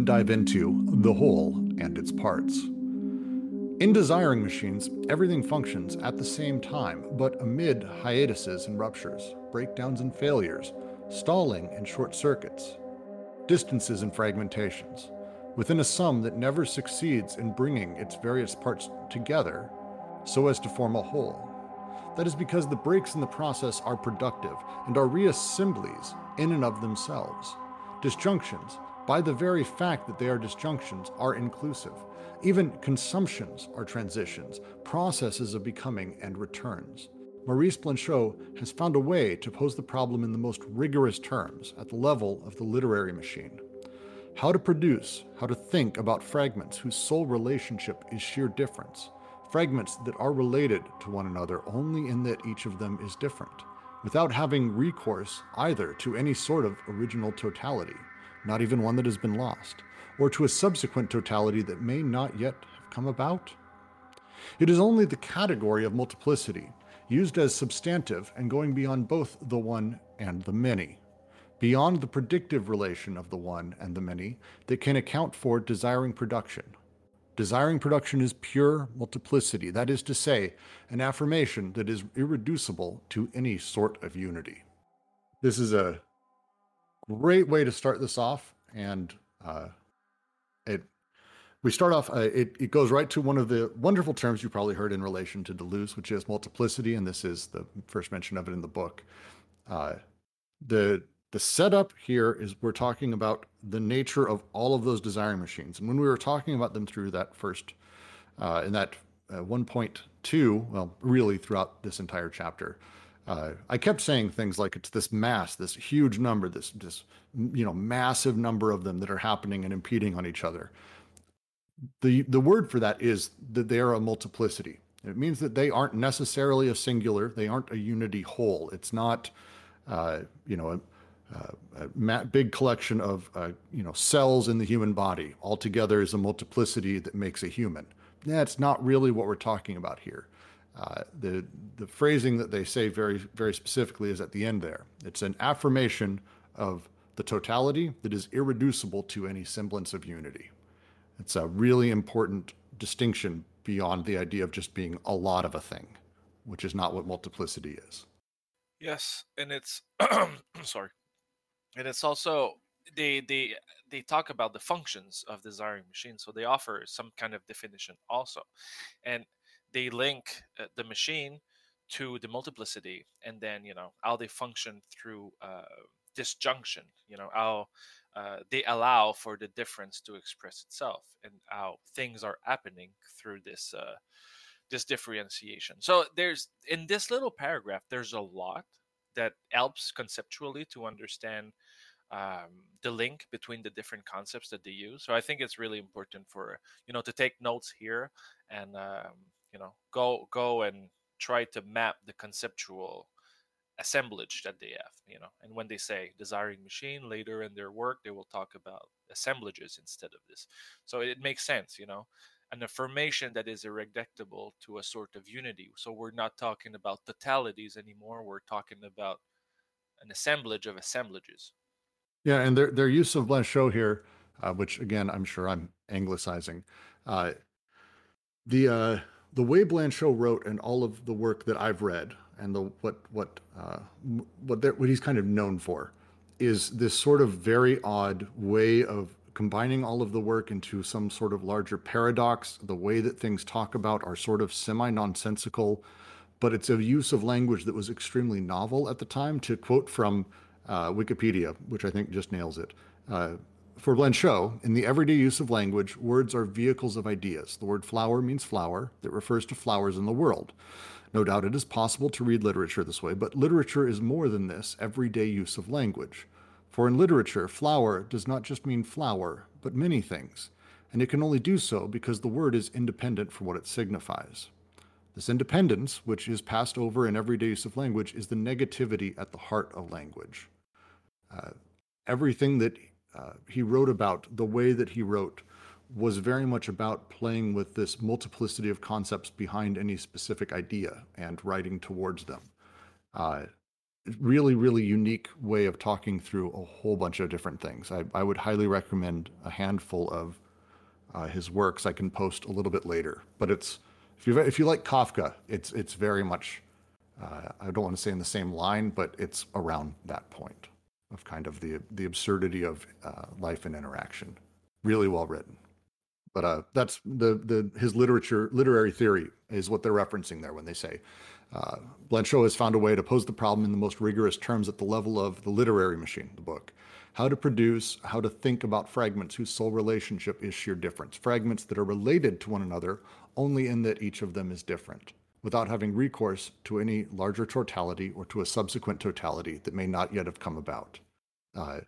and dive into the whole and its parts. In desiring machines, everything functions at the same time, but amid hiatuses and ruptures, breakdowns and failures, stalling and short circuits, distances and fragmentations, within a sum that never succeeds in bringing its various parts together so as to form a whole. That is because the breaks in the process are productive and are reassemblies in and of themselves. Disjunctions, by the very fact that they are disjunctions, are inclusive. Even consumptions are transitions, processes of becoming and returns. Maurice Blanchot has found a way to pose the problem in the most rigorous terms at the level of the literary machine. How to produce, how to think about fragments whose sole relationship is sheer difference, fragments that are related to one another only in that each of them is different, without having recourse either to any sort of original totality, not even one that has been lost, or to a subsequent totality that may not yet have come about? It is only the category of multiplicity, used as substantive and going beyond both the one and the many, beyond the predictive relation of the one and the many, that can account for desiring production, Desiring production is pure multiplicity, that is to say, an affirmation that is irreducible to any sort of unity. This is a great way to start this off, and uh, it we start off. Uh, it it goes right to one of the wonderful terms you probably heard in relation to Deleuze, which is multiplicity, and this is the first mention of it in the book. Uh, the the setup here is we're talking about the nature of all of those desiring machines. And when we were talking about them through that first, uh, in that uh, 1.2, well, really throughout this entire chapter, uh, I kept saying things like it's this mass, this huge number, this, this, you know, massive number of them that are happening and impeding on each other. The, the word for that is that they are a multiplicity. It means that they aren't necessarily a singular, they aren't a unity whole. It's not, uh, you know, a, a big collection of uh, you know cells in the human body all together is a multiplicity that makes a human. That's not really what we're talking about here. Uh, the the phrasing that they say very very specifically is at the end there. It's an affirmation of the totality that is irreducible to any semblance of unity. It's a really important distinction beyond the idea of just being a lot of a thing, which is not what multiplicity is. Yes, and it's sorry and it's also they they they talk about the functions of desiring machines so they offer some kind of definition also and they link uh, the machine to the multiplicity and then you know how they function through uh, disjunction you know how uh, they allow for the difference to express itself and how things are happening through this uh, this differentiation so there's in this little paragraph there's a lot that helps conceptually to understand um, the link between the different concepts that they use. So I think it's really important for you know to take notes here and um, you know go go and try to map the conceptual assemblage that they have you know and when they say desiring machine later in their work they will talk about assemblages instead of this so it makes sense you know an affirmation that is irreducible to a sort of unity. So we're not talking about totalities anymore. We're talking about an assemblage of assemblages. Yeah, and their their use of Blanchot here, uh, which again I'm sure I'm anglicizing, uh, the uh, the way Blanchot wrote and all of the work that I've read and the what what uh, what what he's kind of known for is this sort of very odd way of combining all of the work into some sort of larger paradox. The way that things talk about are sort of semi nonsensical, but it's a use of language that was extremely novel at the time. To quote from uh, Wikipedia, which I think just nails it. Uh, for Blanchot, in the everyday use of language, words are vehicles of ideas. The word flower means flower, that refers to flowers in the world. No doubt it is possible to read literature this way, but literature is more than this everyday use of language. For in literature, flower does not just mean flower, but many things, and it can only do so because the word is independent from what it signifies. This independence, which is passed over in everyday use of language, is the negativity at the heart of language. Uh, everything that uh, he wrote about, the way that he wrote, was very much about playing with this multiplicity of concepts behind any specific idea and writing towards them. Uh, really, really unique way of talking through a whole bunch of different things. I, I would highly recommend a handful of uh, his works. I can post a little bit later, but it's if you if you like Kafka, it's it's very much uh, I don't want to say in the same line, but it's around that point of kind of the the absurdity of uh, life and interaction. Really well written. But uh, that's the the his literature literary theory is what they're referencing there when they say uh, Blanchot has found a way to pose the problem in the most rigorous terms at the level of the literary machine, the book. How to produce, how to think about fragments whose sole relationship is sheer difference. Fragments that are related to one another only in that each of them is different, without having recourse to any larger totality or to a subsequent totality that may not yet have come about. Uh,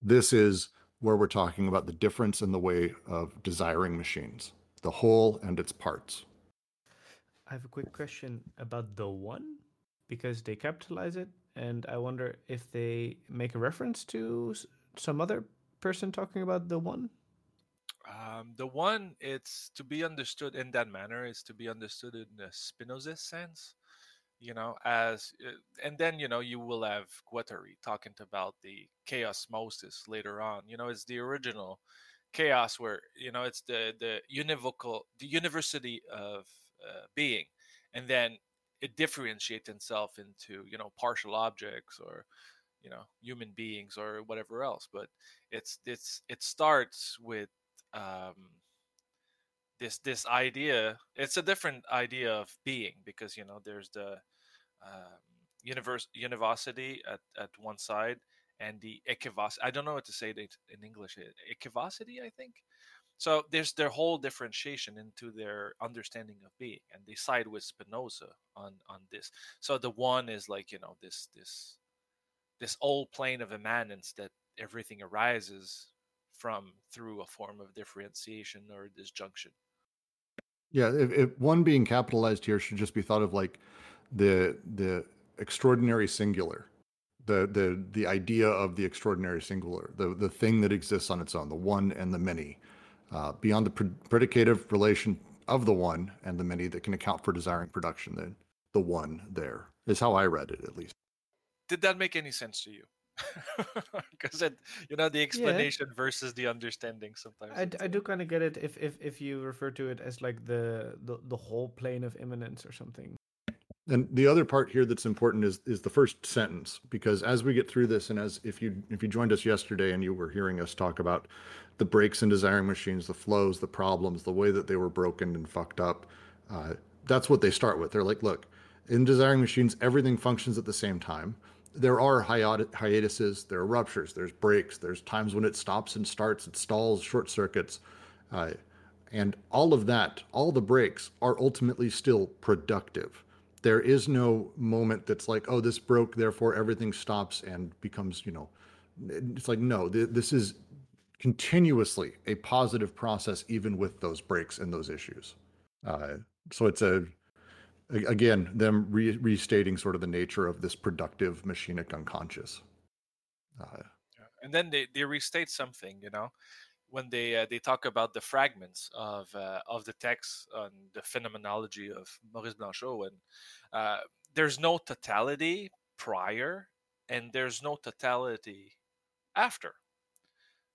this is where we're talking about the difference in the way of desiring machines, the whole and its parts. I have a quick question about the one because they capitalize it, and I wonder if they make a reference to some other person talking about the one. Um, the one, it's to be understood in that manner, is to be understood in the Spinozist sense, you know, as, uh, and then, you know, you will have Guattari talking about the chaosmosis later on. You know, it's the original chaos where, you know, it's the, the univocal, the univocity of uh, being, and then it differentiates itself into you know partial objects or you know human beings or whatever else. But it's it's it starts with um, this this idea. It's a different idea of being because you know there's the um, universe univocity at, at one side and the equivocity. I don't know what to say in English. Equivocity, I think, so there's their whole differentiation into their understanding of being, and they side with Spinoza on on this. So the one is like you know this this this old plane of immanence that everything arises from through a form of differentiation or disjunction. Yeah, if, if one being capitalized here should just be thought of like the the extraordinary singular the the the idea of the extraordinary singular the the thing that exists on its own the one and the many uh, beyond the predicative relation of the one and the many that can account for desiring production. The, the one there is how I read it, at least. Did that make any sense to you? Because it, you know, the explanation yeah. versus the understanding sometimes. I, I do kind of get it if, if if you refer to it as like the, the the whole plane of immanence or something. And the other part here that's important is is the first sentence because as we get through this and as if you if you joined us yesterday and you were hearing us talk about the breaks in desiring machines, the flows, the problems, the way that they were broken and fucked up, uh, that's what they start with. They're like, look, in desiring machines, everything functions at the same time. There are hiatuses, there are ruptures, there's breaks, there's times when it stops and starts, it stalls, short circuits. Uh, and all of that, all the breaks are ultimately still productive there is no moment that's like, oh, this broke, therefore everything stops and becomes, you know, it's like, no, th- this is continuously a positive process, even with those breaks and those issues. Uh, so it's a, again, them re- restating sort of the nature of this productive machinic unconscious. Uh, and then they, they restate something, you know, when they uh, they talk about the fragments of uh, of the text on the phenomenology of Maurice Blanchot, and uh, there's no totality prior, and there's no totality after.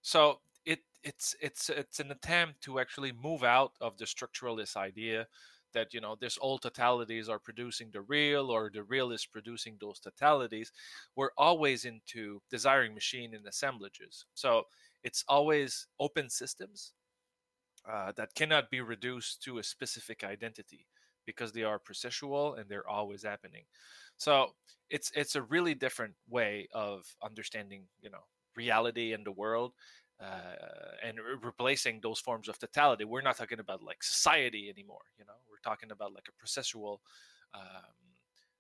So it it's it's it's an attempt to actually move out of the structuralist idea that you know this all totalities are producing the real or the real is producing those totalities we're always into desiring machine and assemblages so it's always open systems uh, that cannot be reduced to a specific identity because they are processual and they're always happening. So it's it's a really different way of understanding, you know, reality and the world uh, and re- replacing those forms of totality. We're not talking about like society anymore. You know, we're talking about like a processual um,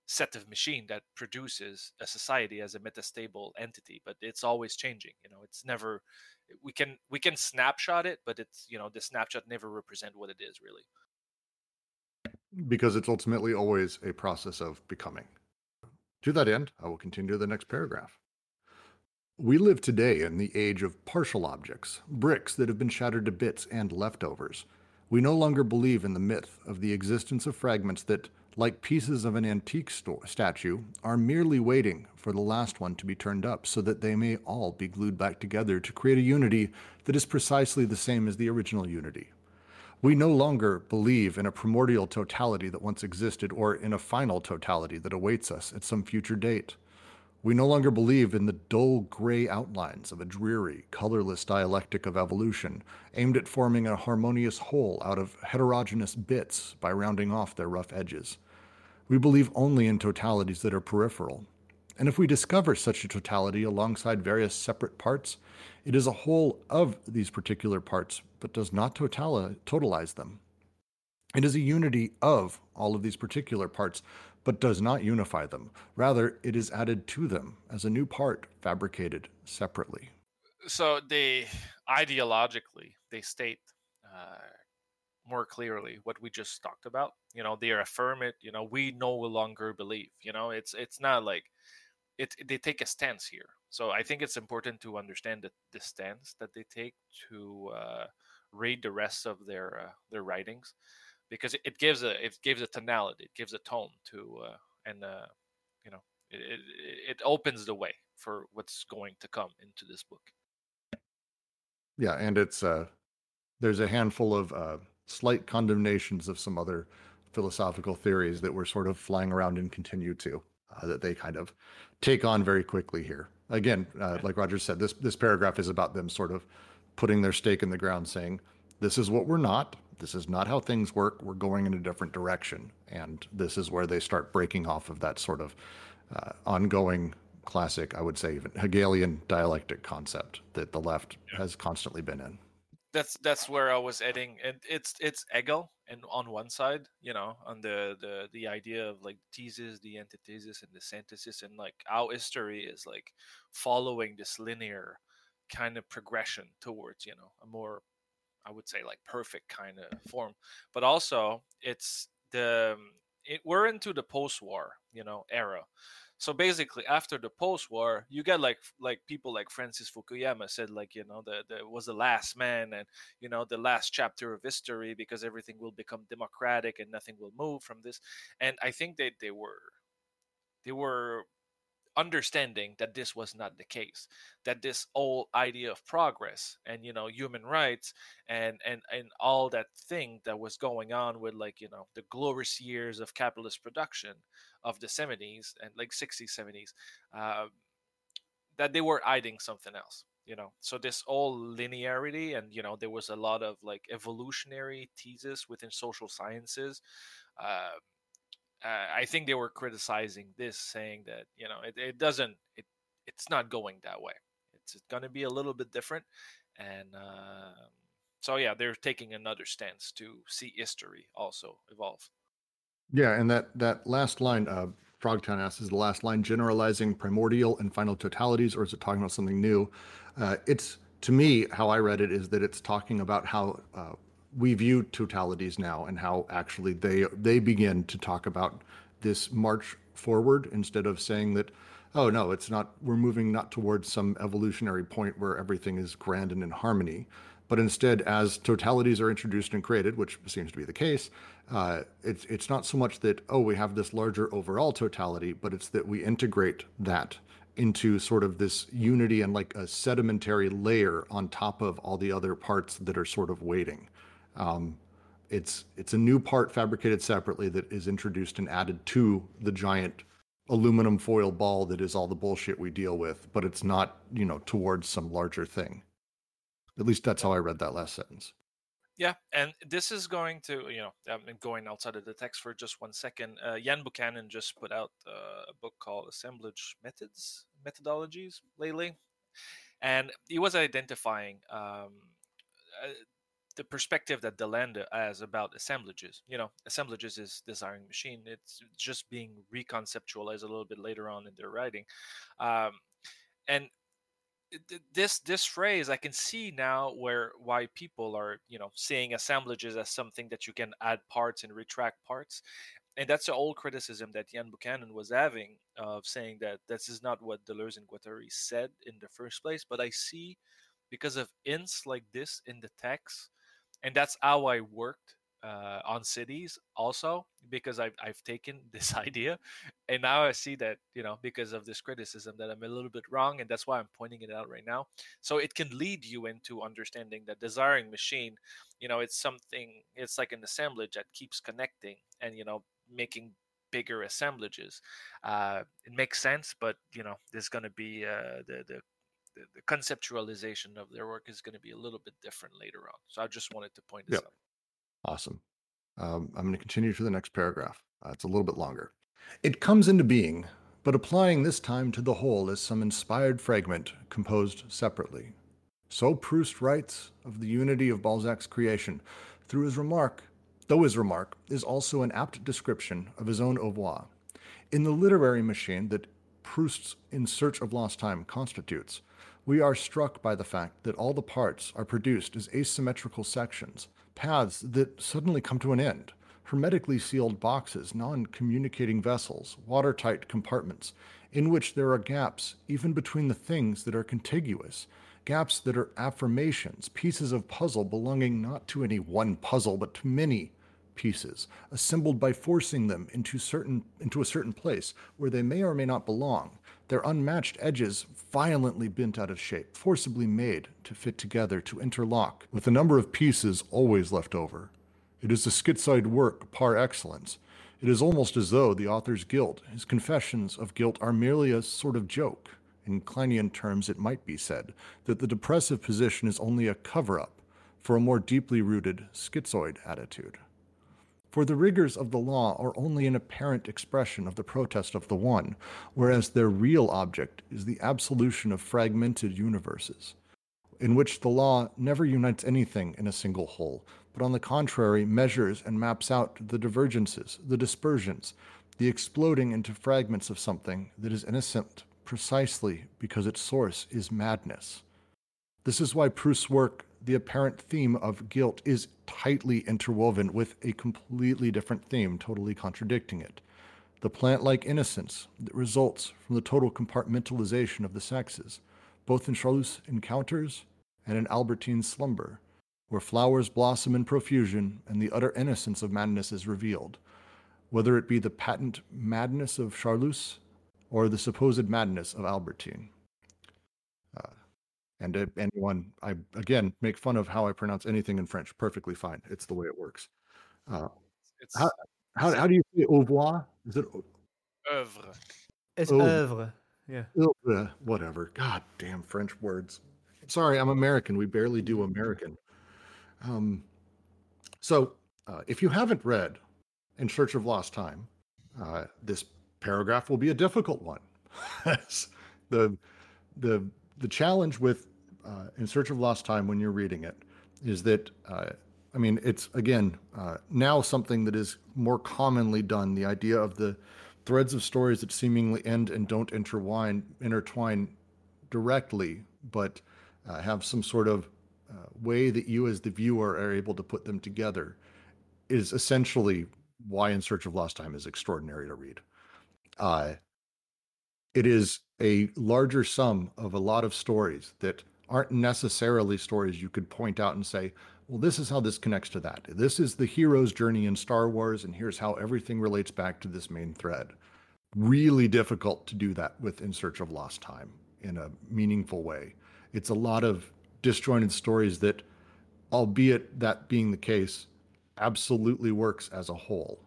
set of machine that produces a society as a metastable entity but it's always changing you know it's never we can we can snapshot it but it's you know the snapshot never represent what it is really because it's ultimately always a process of becoming to that end i will continue the next paragraph we live today in the age of partial objects bricks that have been shattered to bits and leftovers We no longer believe in the myth of the existence of fragments that, like pieces of an antique sto- statue, are merely waiting for the last one to be turned up so that they may all be glued back together to create a unity that is precisely the same as the original unity. We no longer believe in a primordial totality that once existed or in a final totality that awaits us at some future date. We no longer believe in the dull gray outlines of a dreary, colorless dialectic of evolution aimed at forming a harmonious whole out of heterogeneous bits by rounding off their rough edges. We believe only in totalities that are peripheral. And if we discover such a totality alongside various separate parts, it is a whole of these particular parts, but does not totali- totalize them. It is a unity of all of these particular parts, but does not unify them. Rather, it is added to them as a new part fabricated separately. So they ideologically they state uh, more clearly what we just talked about. You know, they affirm it. You know, we no longer believe. You know, it's it's not like it. They take a stance here. So I think it's important to understand that the stance that they take to uh, read the rest of their uh, their writings because it, it, gives a it gives a tonality, it gives a tone to, uh, and uh, you know, it, it, it opens the way for what's going to come into this book. Yeah, and it's uh, there's a handful of uh, slight condemnations of some other philosophical theories that were sort of flying around and continue to uh, that they kind of take on very quickly here. Again, uh, like Roger said, this this paragraph is about them sort of putting their stake in the ground, saying, "This is what we're not this is not how things work. We're going in a different direction. And this is where they start breaking off of that sort of uh, ongoing classic, I would say, even Hegelian dialectic concept that the left has constantly been in. That's that's where I was adding, and it's it's Hegel, and on one side, you know, on the the the idea of like thesis, the antithesis, and the synthesis, and like how history is like following this linear kind of progression towards you know a more I would say like perfect kind of form, but also it's the um, it, we're into the post-war you know era. So basically, after the post-war, you get like like people like Francis Fukuyama said, like you know, the, the was the last man, and you know, the last chapter of history because everything will become democratic and nothing will move from this. And I think that they were they were understanding that this was not the case that this old idea of progress and you know human rights and and and all that thing that was going on with like you know the glorious years of capitalist production of the 70s and like 60s 70s uh, that they were hiding something else you know? So this all linearity and you know there was a lot of like evolutionary thesis within social sciences uh, uh, I think they were criticizing this, saying that you know it, it doesn't it it's not going that way. It's, it's going to be a little bit different, and uh, so yeah, they're taking another stance to see history also evolve. Yeah, and that that last line, uh, Frogtown asks, is the last line generalizing primordial and final totalities, or is it talking about something new? Uh, it's to me how I read it is that it's talking about how uh, we view totalities now and how actually they they begin to talk about this march forward instead of saying that oh no it's not we're moving not towards some evolutionary point where everything is grand and in harmony but instead as totalities are introduced and created which seems to be the case uh, it's it's not so much that oh we have this larger overall totality but it's that we integrate that into sort of this unity and like a sedimentary layer on top of all the other parts that are sort of waiting um, it's it's a new part fabricated separately that is introduced and added to the giant aluminum foil ball that is all the bullshit we deal with, but it's not, you know, towards some larger thing. At least that's how I read that last sentence. Yeah, and this is going to, you know, I'm going outside of the text for just one second. Uh, Ian Buchanan just put out uh, a book called Assemblage Methods, Methodologies lately. And he was identifying um, uh, the perspective that Delanda has about assemblages. You know, assemblages is desiring machine. It's just being reconceptualized a little bit later on in their writing, um, and this this phrase I can see now where why people are you know seeing assemblages as something that you can add parts and retract parts, and that's the old criticism that Ian Buchanan was having of saying that this is not what Deleuze and Guattari said in the first place. But I see because of hints like this in the text and that's how I worked uh, on cities also because I've, I've taken this idea and now I see that you know because of this criticism that I'm a little bit wrong and that's why I'm pointing it out right now. So it can lead you into understanding that desiring machine you know it's something it's like an assemblage that keeps connecting and you know making bigger assemblages. Uh, it makes sense but you know there's going to be uh, the, the the conceptualization of their work is going to be a little bit different later on so I just wanted to point this Yep. out Awesome. Um, I'm going to continue to the next paragraph. Uh, it's a little bit longer. It comes into being, but applying this time to the whole as some inspired fragment composed separately. So Proust writes of the unity of Balzac's creation through his remark, though his remark is also an apt description of his own au revoir. In the literary machine that Proust's In Search of Lost Time constitutes, we are struck by the fact that all the parts are produced as asymmetrical sections, paths that suddenly come to an end, hermetically sealed boxes, non communicating vessels, watertight compartments, in which there are gaps even between the things that are contiguous, gaps that are affirmations, pieces of puzzle belonging not to any one puzzle, but to many pieces, assembled by forcing them into certain into a certain place where they may or may not belong, their unmatched edges violently bent out of shape, forcibly made to fit together, to interlock, with a number of pieces always left over. It is a schizoid work par excellence. It is almost as though the author's guilt, his confessions of guilt, are merely a sort of joke. In Kleinian terms, it might be said that the depressive position is only a cover up for a more deeply rooted schizoid attitude. For the rigors of the law are only an apparent expression of the protest of the one, whereas their real object is the absolution of fragmented universes, in which the law never unites anything in a single whole, but on the contrary measures and maps out the divergences, the dispersions, the exploding into fragments of something that is innocent precisely because its source is madness. This is why Proust's work the apparent theme of guilt is tightly interwoven with a completely different theme, totally contradicting it. The plant like innocence that results from the total compartmentalization of the sexes, both in Charlus' encounters and in Albertine's slumber, where flowers blossom in profusion and the utter innocence of madness is revealed, whether it be the patent madness of Charlus or the supposed madness of Albertine. And uh, anyone, I again make fun of how I pronounce anything in French. Perfectly fine. It's the way it works. Uh, it's how, how, how do you say au revoir? Is it au- oeuvre It's Oh. oeuvre. Yeah. uh, whatever? God damn French words. Sorry, I'm American. We barely do American. Um, so, uh, if you haven't read In Search of Lost Time, uh, this paragraph will be a difficult one. the the the challenge with uh, In Search of Lost Time when you're reading it is that uh, I mean it's again uh, now something that is more commonly done. The idea of the threads of stories that seemingly end and don't intertwine intertwine directly, but uh, have some sort of uh, way that you as the viewer are able to put them together is essentially why In Search of Lost Time is extraordinary to read. Uh, it is a larger sum of a lot of stories that aren't necessarily stories you could point out and say, well, this is how this connects to that. This is the hero's journey in Star Wars, and here's how everything relates back to this main thread. Really difficult to do that with In Search of Lost Time in a meaningful way. It's a lot of disjointed stories that, albeit that being the case, absolutely works as a whole.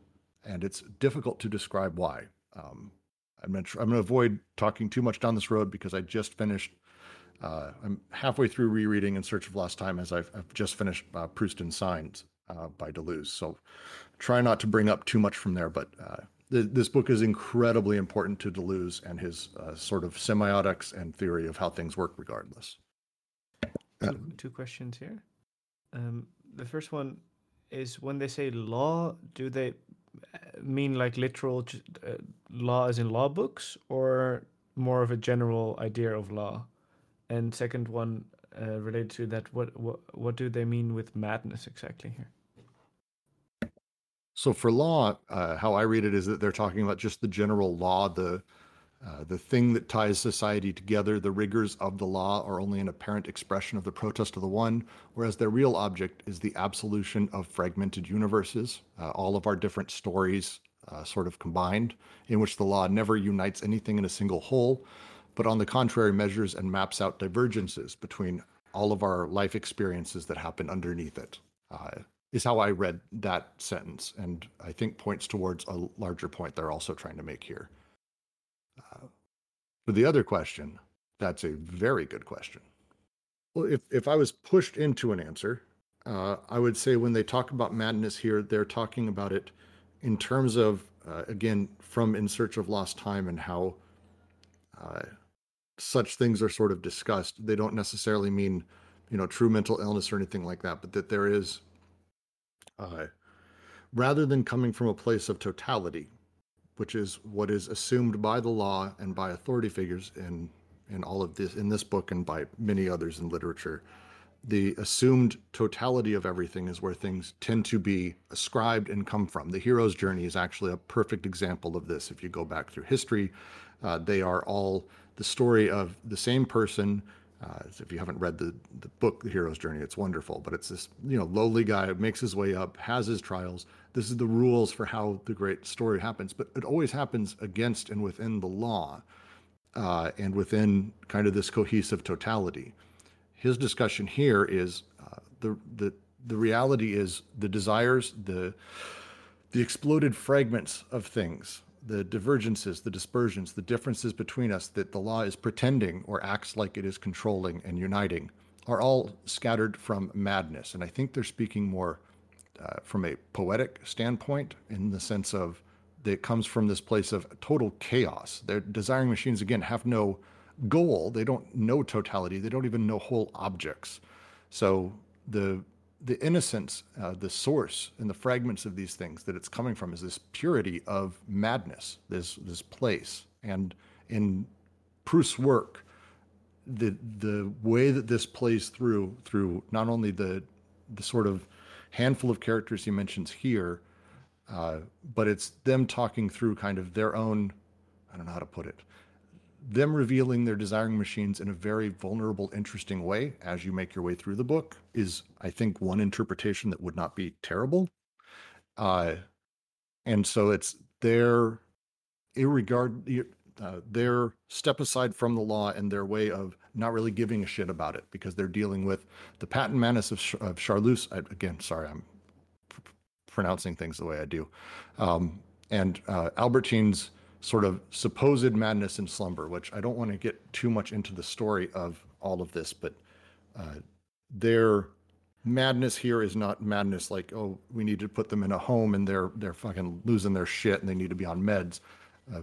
And it's difficult to describe why. Um, I'm going to avoid talking too much down this road because I just finished. Uh, I'm halfway through rereading In Search of Lost Time as I've, I've just finished uh, Proust and Signs uh, by Deleuze. So try not to bring up too much from there. But uh, th- this book is incredibly important to Deleuze and his uh, sort of semiotics and theory of how things work, regardless. Two, two questions here. Um, the first one is when they say law, do they mean like literal uh, in law books or more of a general idea of law? And second one uh, related to that, what, what what do they mean with madness exactly here? So for law, uh, how I read it is that they're talking about just the general law, the Uh, the thing that ties society together, the rigors of the law, are only an apparent expression of the protest of the one, whereas their real object is the absolution of fragmented universes, uh, all of our different stories uh, sort of combined, in which the law never unites anything in a single whole, but on the contrary measures and maps out divergences between all of our life experiences that happen underneath it. Uh, is how I read that sentence, and I think points towards a larger point they're also trying to make here. For the other question, that's a very good question. Well, if, if I was pushed into an answer, uh, I would say when they talk about madness here, they're talking about it in terms of, uh, again, from In Search of Lost Time and how uh, such things are sort of discussed. They don't necessarily mean, you know, true mental illness or anything like that, but that there is uh, rather than coming from a place of totality, which is what is assumed by the law and by authority figures in in all of this in this book and by many others in literature. The assumed totality of everything is where things tend to be ascribed and come from. The hero's journey is actually a perfect example of this. If you go back through history, uh, they are all the story of the same person uh, if you haven't read the, the book, The Hero's Journey, it's wonderful. But it's this, you know, lowly guy makes his way up, has his trials. This is the rules for how the great story happens. But it always happens against and within the law, uh, and within kind of this cohesive totality. His discussion here is uh, the the the reality is the desires, the the exploded fragments of things the divergences, the dispersions, the differences between us that the law is pretending or acts like it is controlling and uniting are all scattered from madness. And I think they're speaking more uh, from a poetic standpoint in the sense of that comes from this place of total chaos. Their desiring machines, again, have no goal. They don't know totality. They don't even know whole objects. So the the innocence, uh, the source, and the fragments of these things that it's coming from is this purity of madness, this this place. And in Proust's work, the the way that this plays through through not only the the sort of handful of characters he mentions here, uh, but it's them talking through kind of their own, I don't know how to put it, them revealing their desiring machines in a very vulnerable, interesting way as you make your way through the book is, I think, one interpretation that would not be terrible. Uh, and so it's their irregard, uh, their step aside from the law and their way of not really giving a shit about it because they're dealing with the patent madness of, of Charlus. I, again, sorry, I'm pr- pronouncing things the way I do. Um, and uh, Albertine's sort of supposed madness in slumber, which I don't want to get too much into the story of all of this, but uh, their madness here is not madness like oh we need to put them in a home and they're they're fucking losing their shit and they need to be on meds, uh,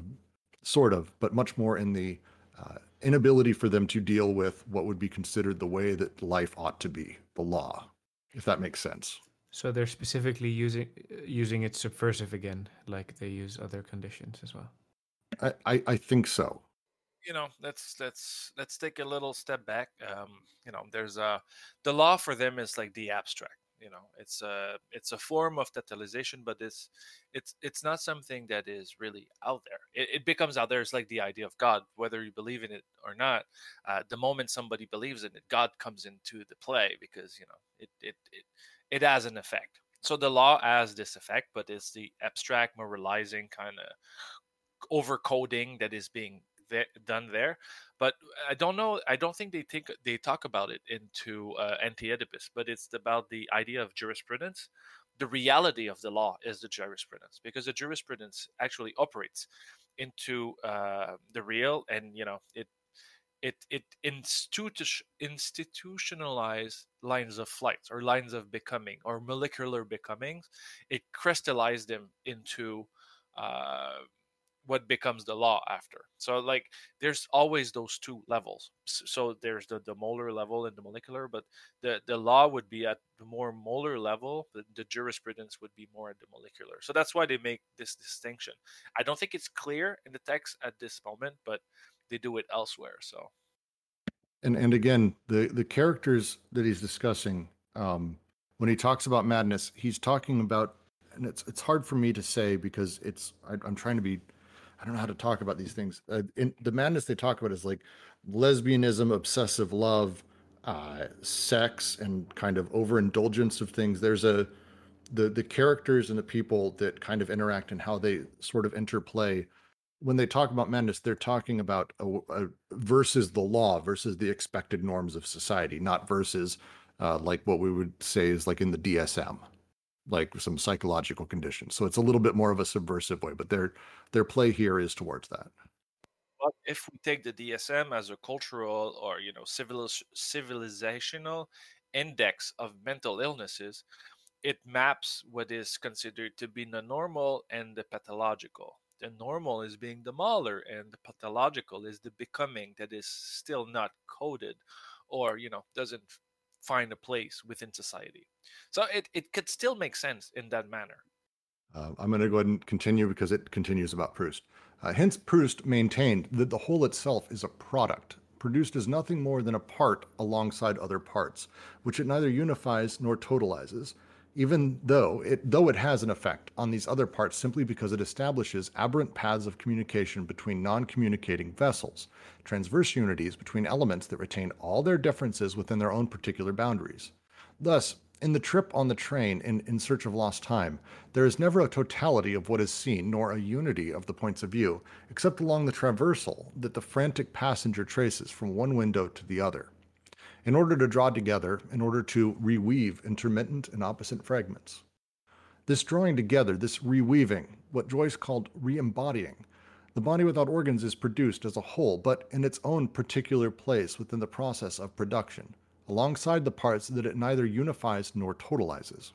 sort of, but much more in the uh, inability for them to deal with what would be considered the way that life ought to be, the law, if that makes sense. So they're specifically using using it subversive again, like they use other conditions as well. I, I, think so. You know, let's let's let's take a little step back. Um, you know, there's a the law for them is like the abstract. You know, it's a it's a form of totalization, but it's it's it's not something that is really out there. It, it becomes out there. It's like the idea of God, whether you believe in it or not. Uh, the moment somebody believes in it, God comes into the play because you know it it it, it has an effect. So the law has this effect, but it's the abstract, moralizing kind of overcoding that is being done there but i don't know i don't think they think they talk about it into uh, anti-oedipus but it's about the idea of jurisprudence. The reality of the law is the jurisprudence because the jurisprudence actually operates into uh, the real and you know it it it institu- institutionalized lines of flight or lines of becoming or molecular becomings. It crystallized them into uh, what becomes the law after. So like there's always those two levels. So there's the, the molar level and the molecular but the the law would be at the more molar level the, the jurisprudence would be more at the molecular. So that's why they make this distinction. I don't think it's clear in the text at this moment but they do it elsewhere so. And and again the the characters that he's discussing um when he talks about madness he's talking about and it's it's hard for me to say because it's I, i'm trying to be I don't know how to talk about these things. Uh, in, the madness they talk about is like lesbianism, obsessive love, uh, sex, and kind of overindulgence of things. There's a the the characters and the people that kind of interact and how they sort of interplay when they talk about madness they're talking about a, a versus the law versus the expected norms of society not versus uh, like what we would say is like in the dsm like some psychological conditions so it's a little bit more of a subversive way but their their play here is towards that but if we take the dsm as a cultural or you know civil civilizational index of mental illnesses it maps what is considered to be the normal and the pathological. The normal is being the molar, and the pathological is the becoming that is still not coded or, you know, doesn't find a place within society. So it, it could still make sense in that manner. Uh, I'm going to go ahead and continue because it continues about Proust. Uh, hence, Proust maintained that the whole itself is a product, produced as nothing more than a part alongside other parts, which it neither unifies nor totalizes, even though it though it has an effect on these other parts simply because it establishes aberrant paths of communication between non-communicating vessels, transverse unities between elements that retain all their differences within their own particular boundaries. Thus, in the trip on the train in In Search of Lost Time, there is never a totality of what is seen nor a unity of the points of view, except along the traversal that the frantic passenger traces from one window to the other in order to draw together, in order to reweave intermittent and opposite fragments. This drawing together, this reweaving, what Joyce called re-embodying, the body without organs is produced as a whole, but in its own particular place within the process of production, alongside the parts that it neither unifies nor totalizes.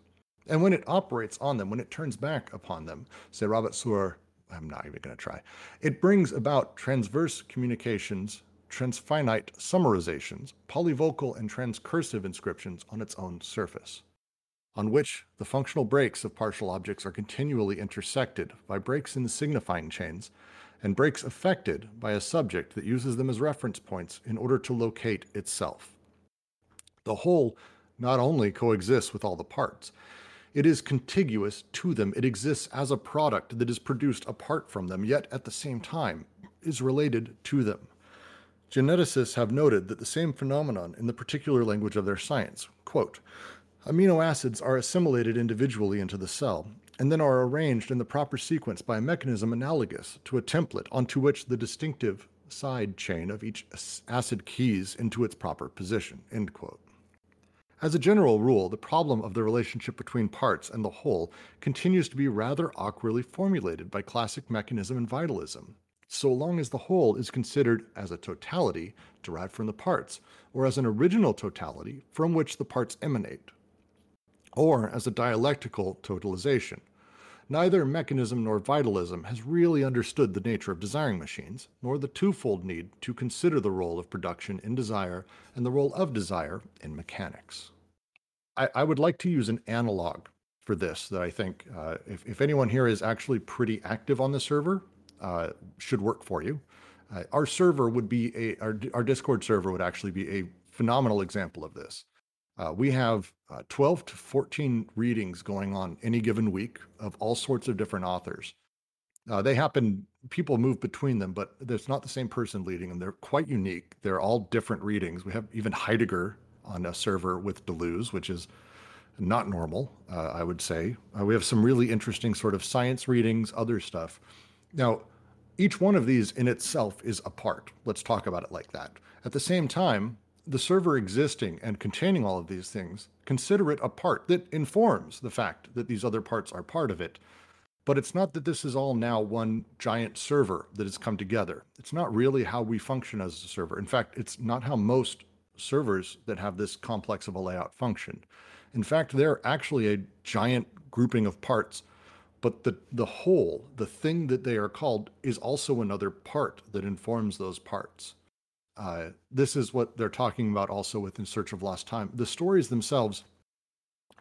And when it operates on them, when it turns back upon them, say Robert sur, I'm not even going to try, it brings about transverse communications transfinite summarizations, polyvocal and transcursive inscriptions on its own surface, on which the functional breaks of partial objects are continually intersected by breaks in the signifying chains and breaks affected by a subject that uses them as reference points in order to locate itself. The whole not only coexists with all the parts, it is contiguous to them. It exists as a product that is produced apart from them, yet at the same time is related to them. Geneticists have noted that the same phenomenon in the particular language of their science. Quote, Amino acids are assimilated individually into the cell and then are arranged in the proper sequence by a mechanism analogous to a template onto which the distinctive side chain of each acid keys into its proper position. End quote. As a general rule, the problem of the relationship between parts and the whole continues to be rather awkwardly formulated by classic mechanism and vitalism so long as the whole is considered as a totality derived from the parts, or as an original totality from which the parts emanate, or as a dialectical totalization. Neither mechanism nor vitalism has really understood the nature of desiring machines, nor the twofold need to consider the role of production in desire and the role of desire in mechanics. I, I would like to use an analog for this that I think, uh, if, if anyone here is actually pretty active on the server, uh, should work for you. Uh, our server would be a our, our Discord server would actually be a phenomenal example of this. Uh, we have uh, 12 to 14 readings going on any given week of all sorts of different authors. Uh, they happen, people move between them, but there's not the same person leading them. They're quite unique. They're all different readings. We have even Heidegger on a server with Deleuze, which is not normal, uh, I would say. Uh, we have some really interesting sort of science readings, other stuff. Now, each one of these in itself is a part. Let's talk about it like that. At the same time, the server existing and containing all of these things, consider it a part that informs the fact that these other parts are part of it. But it's not that this is all now one giant server that has come together. It's not really how we function as a server. In fact, it's not how most servers that have this complex of a layout function. In fact, they're actually a giant grouping of parts but the the whole the thing that they are called is also another part that informs those parts. Uh, this is what they're talking about also with in search of lost time. The stories themselves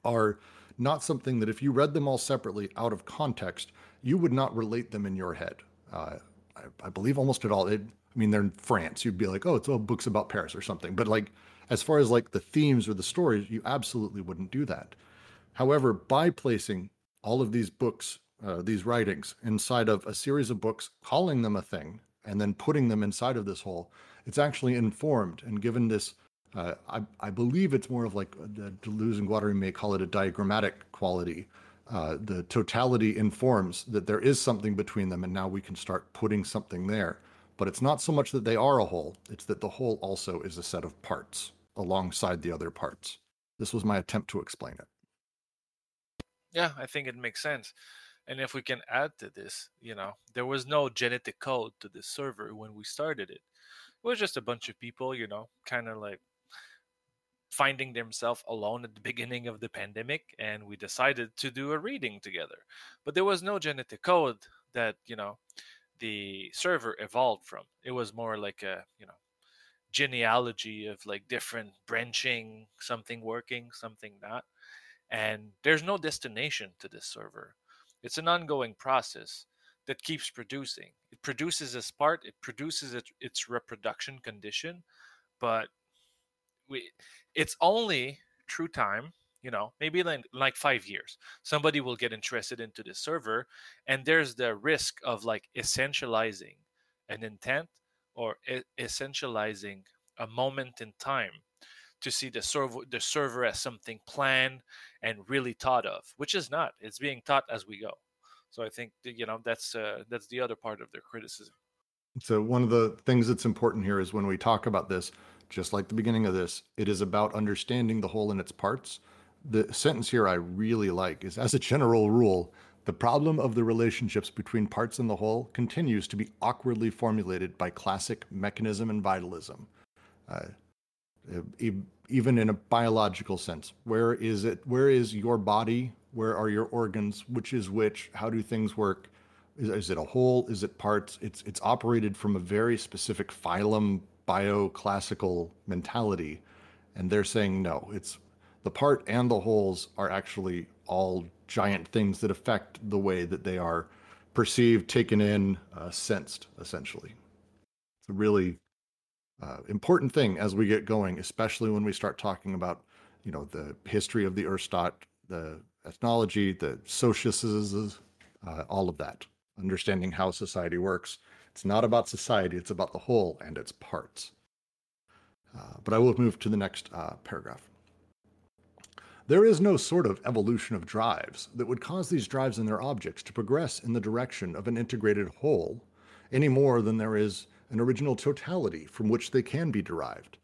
are not something that if you read them all separately out of context you would not relate them in your head. Uh, I, I, believe almost at all. It, i mean they're in france. You'd be like oh it's all books about paris or something. But like as far as like the themes or the stories you absolutely wouldn't do that. However by placing all of these books uh, these writings inside of a series of books, calling them a thing, and then putting them inside of this whole, it's actually informed and given this. Uh, I, I, believe it's more of like uh, the Deleuze and Guattari may call it a diagrammatic quality. Uh, the totality informs that there is something between them, and now we can start putting something there. But it's not so much that they are a whole, it's that the whole also is a set of parts alongside the other parts. This was my attempt to explain it. Yeah, I think it makes sense. And if we can add to this, you know, there was no genetic code to this server when we started it. It was just a bunch of people, you know, kind of like finding themselves alone at the beginning of the pandemic and we decided to do a reading together. But there was no genetic code that, you know, the server evolved from. It was more like a, you know, genealogy of like different branching, something working, something not. And there's no destination to this server. It's an ongoing process that keeps producing. It produces its part, it produces it, its reproduction condition, but we it's only true time you know maybe like, like five years somebody will get interested into the server and there's the risk of like essentializing an intent or e- essentializing a moment in time to see the server the server as something planned and really taught of which is not it's being taught as we go. So i think you know that's uh, that's the other part of their criticism. So one of the things that's important here is when we talk about this just like the beginning of this it is about understanding the whole in its parts. The sentence here i really like is as a general rule the problem of the relationships between parts and the whole continues to be awkwardly formulated by classic mechanism and vitalism. Uh, even in a biological sense. Where is it? Where is your body? Where are your organs? Which is which? How do things work? Is, is it a whole? Is it parts? It's it's operated from a very specific phylum bioclassical mentality, and they're saying no. It's the part and the wholes are actually all giant things that affect the way that they are perceived, taken in, uh, sensed, essentially. It's a really uh, important thing as we get going, especially when we start talking about, you know, the history of the Urstaat, the ethnology, the sociuses, uh, all of that. Understanding how society works. It's not about society; it's about the whole and its parts. Uh, but I will move to the next uh, paragraph. There is no sort of evolution of drives that would cause these drives and their objects to progress in the direction of an integrated whole any more than there is an original totality from which they can be derived.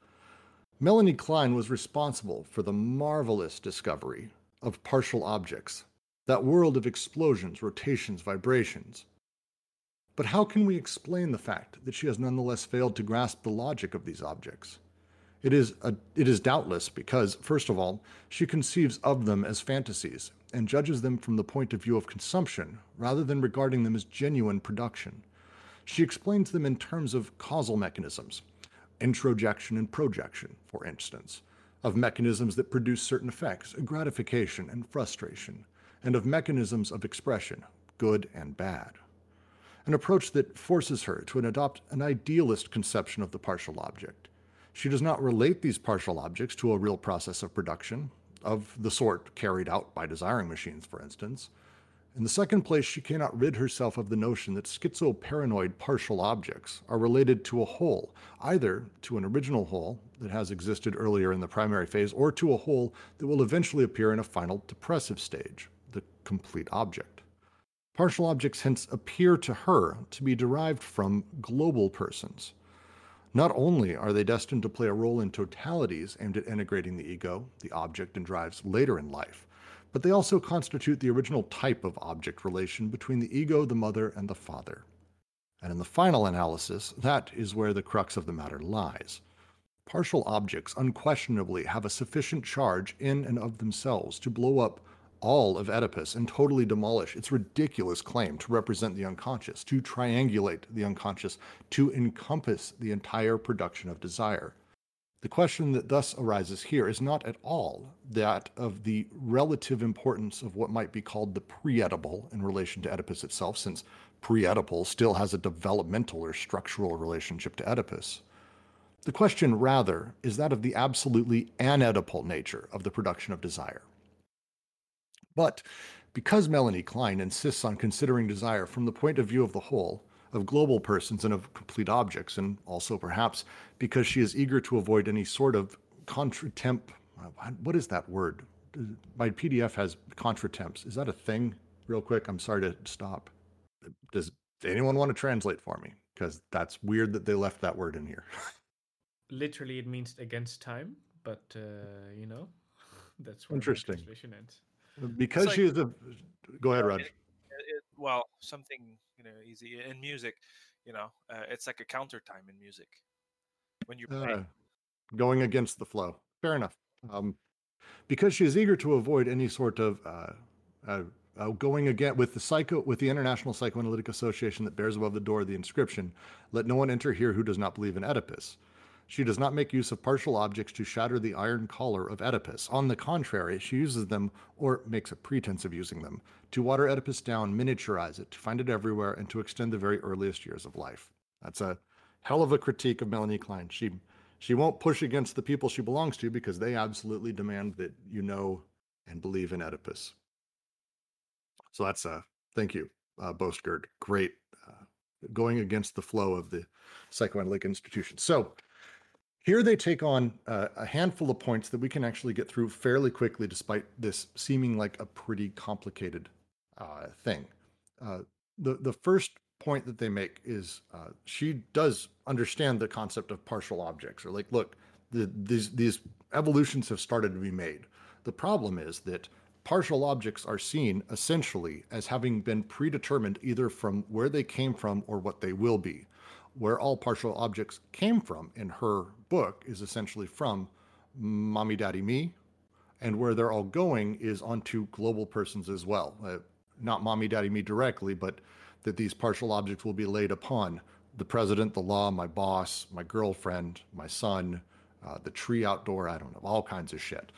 Melanie Klein was responsible for the marvelous discovery of partial objects, that world of explosions, rotations, vibrations. But how can we explain the fact that she has nonetheless failed to grasp the logic of these objects? It is, a, it is doubtless because, first of all, she conceives of them as fantasies and judges them from the point of view of consumption rather than regarding them as genuine production. She explains them in terms of causal mechanisms, introjection and projection, for instance, of mechanisms that produce certain effects, gratification and frustration, and of mechanisms of expression, good and bad. An approach that forces her to adopt an idealist conception of the partial object. She does not relate these partial objects to a real process of production, of the sort carried out by desiring machines, for instance, in the second place, she cannot rid herself of the notion that schizoparanoid partial objects are related to a whole, either to an original whole that has existed earlier in the primary phase, or to a whole that will eventually appear in a final depressive stage, the complete object. Partial objects hence appear to her to be derived from global persons. Not only are they destined to play a role in totalities aimed at integrating the ego, the object, and drives later in life, but they also constitute the original type of object relation between the ego, the mother, and the father. And in the final analysis, that is where the crux of the matter lies. Partial objects unquestionably have a sufficient charge in and of themselves to blow up all of Oedipus and totally demolish its ridiculous claim to represent the unconscious, to triangulate the unconscious, to encompass the entire production of desire. The question that thus arises here is not at all that of the relative importance of what might be called the pre-Oedipal in relation to Oedipus itself, since pre-Oedipal still has a developmental or structural relationship to Oedipus. The question, rather, is that of the absolutely anoedipal nature of the production of desire. But because Melanie Klein insists on considering desire from the point of view of the whole, of global persons and of complete objects, and also perhaps because she is eager to avoid any sort of contretemp. What is that word? My PDF has contretemps. Is that a thing? Real quick, I'm sorry to stop. Does anyone want to translate for me? Because that's weird that they left that word in here. Literally, it means against time, but uh, you know, that's where Interesting. translation ends. Because like- she is a. Go ahead, Raj. Well, something you know easy in music. You know, uh, it's like a counter time in music when you play. Uh, going against the flow. Fair enough. Um, because she is eager to avoid any sort of uh, uh, uh, going again with the psycho with the International Psychoanalytic Association that bears above the door the inscription, "Let no one enter here who does not believe in Oedipus." She does not make use of partial objects to shatter the iron collar of Oedipus. On the contrary, she uses them, or makes a pretense of using them, to water Oedipus down, miniaturize it, to find it everywhere, and to extend the very earliest years of life. That's a hell of a critique of Melanie Klein. She she won't push against the people she belongs to because they absolutely demand that you know and believe in Oedipus. So that's a thank you, uh. Great uh, going against the flow of the psychoanalytic institution. So here they take on uh, a handful of points that we can actually get through fairly quickly, despite this seeming like a pretty complicated uh, thing. Uh, the the first point that they make is uh, she does understand the concept of partial objects, or like, look, the, these these evolutions have started to be made. The problem is that partial objects are seen essentially as having been predetermined either from where they came from or what they will be. Where all partial objects came from in her book is essentially from Mommy Daddy Me, and where they're all going is onto global persons as well. Uh, not Mommy Daddy Me directly, but that these partial objects will be laid upon the president, the law, my boss, my girlfriend, my son, uh, the tree outdoor, I don't know, all kinds of shit.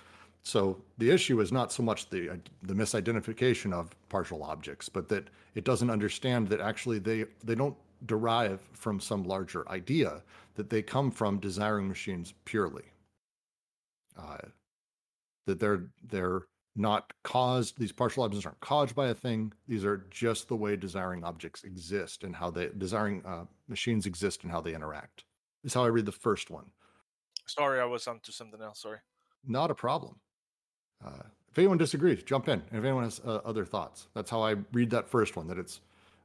So the issue is not so much the uh, the misidentification of partial objects, but that it doesn't understand that actually they they don't derive from some larger idea that they come from desiring machines purely. Uh, that they're they're not caused these partial objects aren't caused by a thing these are just the way desiring objects exist and how they desiring uh, machines exist and how they interact is how i read the first one Sorry, I was on to something else. Sorry. not a problem uh, if anyone disagrees jump in if anyone has uh, other thoughts that's how i read that first one that it's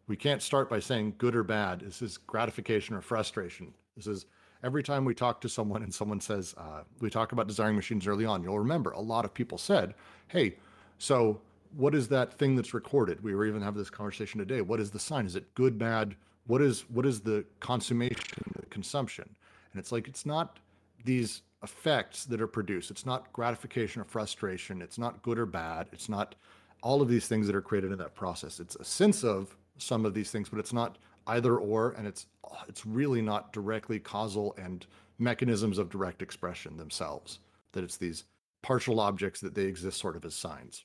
we can't start by saying good or bad. This is gratification or frustration. This is every time we talk to someone and someone says uh, we talk about desiring machines early on you'll remember a lot of people said hey so what is that thing that's recorded? We were even having this conversation today. What is the sign? Is it good bad? What is what is the consummation the consumption? And it's like it's not these effects that are produced. It's not gratification or frustration. It's not good or bad. It's not all of these things that are created in that process. It's a sense of some of these things but it's not either or and it's it's really not directly causal and mechanisms of direct expression themselves that it's these partial objects that they exist sort of as signs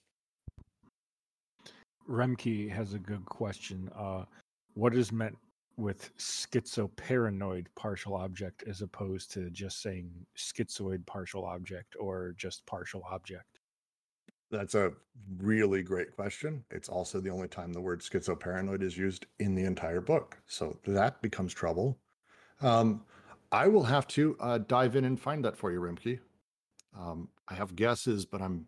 Remke has a good question. Uh, what is meant with schizoparanoid partial object as opposed to just saying schizoid partial object or just partial object? That's a really great question. It's also the only time the word schizoparanoid is used in the entire book. So that becomes trouble. Um, I will have to uh, dive in and find that for you, Rimke. Um, I have guesses, but I'm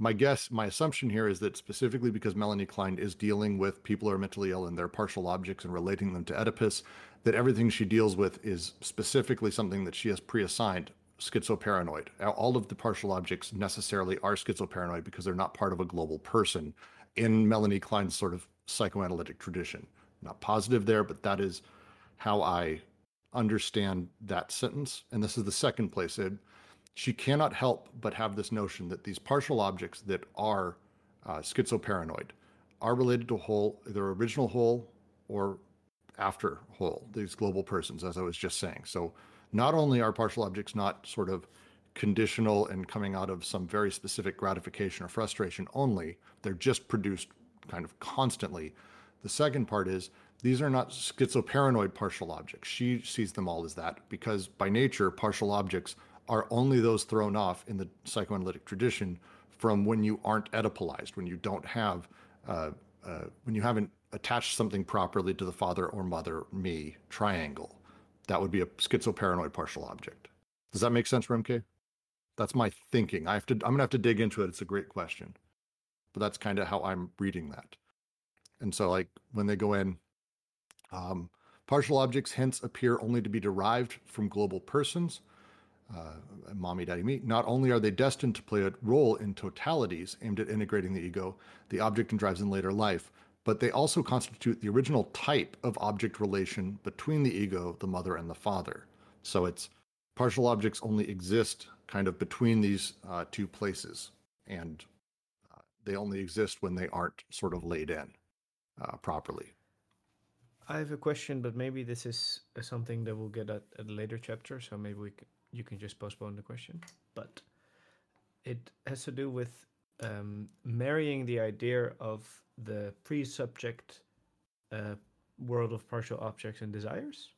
my guess, my assumption here is that specifically because Melanie Klein is dealing with people who are mentally ill and their partial objects and relating them to Oedipus, that everything she deals with is specifically something that she has pre-assigned schizoparanoid. All of the partial objects necessarily are schizoparanoid because they're not part of a global person in Melanie Klein's sort of psychoanalytic tradition. Not positive there, but that is how I understand that sentence. And this is the second place. It, she cannot help but have this notion that these partial objects that are uh, schizoparanoid are related to whole, their original whole or after whole, these global persons, as I was just saying. So not only are partial objects not sort of conditional and coming out of some very specific gratification or frustration only, they're just produced kind of constantly. The second part is these are not schizoparanoid partial objects. She sees them all as that because by nature, partial objects are only those thrown off in the psychoanalytic tradition from when you aren't Oedipalized, when you don't have, uh, uh, when you haven't attached something properly to the father or mother me triangle. That would be a schizoparanoid partial object. Does that make sense, Remke? That's my thinking. I have to. I'm gonna have to dig into it. It's a great question, but that's kind of how I'm reading that. And so, like when they go in, um, partial objects hence appear only to be derived from global persons uh, mommy, daddy, me, not only are they destined to play a role in totalities aimed at integrating the ego, the object and drives in later life, but they also constitute the original type of object relation between the ego, the mother, and the father. So it's partial objects only exist kind of between these uh, two places, and uh, they only exist when they aren't sort of laid in uh, properly. I have a question, but maybe this is uh, something that we'll get at, a later chapter. So maybe we can, you can just postpone the question. But it has to do with um, marrying the idea of the pre-subject uh, world of partial objects and desires,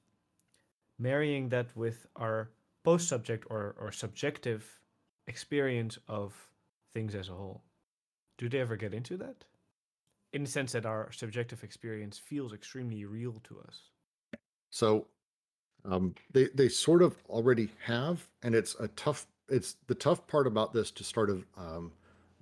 marrying that with our post-subject or, or subjective experience of things as a whole. Do they ever get into that? In the sense that our subjective experience feels extremely real to us. So um, they they sort of already have, and it's a tough. It's the tough part about this to sort of um,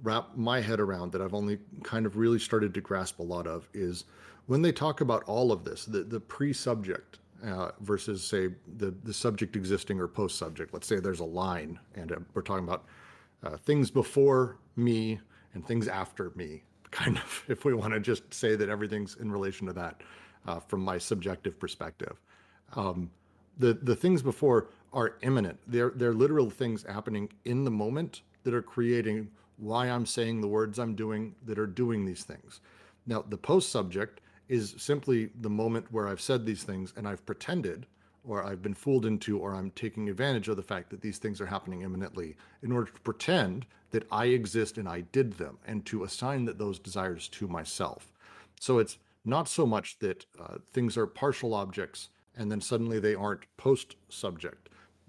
wrap my head around that I've only kind of really started to grasp a lot of is when they talk about all of this, the the pre-subject uh, versus say the the subject existing or post-subject. Let's say there's a line, and uh, we're talking about uh, things before me and things after me. Kind of, if we want to just say that everything's in relation to that uh, from my subjective perspective. Um, the the things before are imminent. They're they're literal things happening in the moment that are creating why I'm saying the words I'm doing that are doing these things. Now, the post subject is simply the moment where I've said these things and I've pretended or I've been fooled into or I'm taking advantage of the fact that these things are happening imminently in order to pretend that I exist and I did them and to assign that those desires to myself. So it's not so much that uh, things are partial objects and then suddenly they aren't post subject.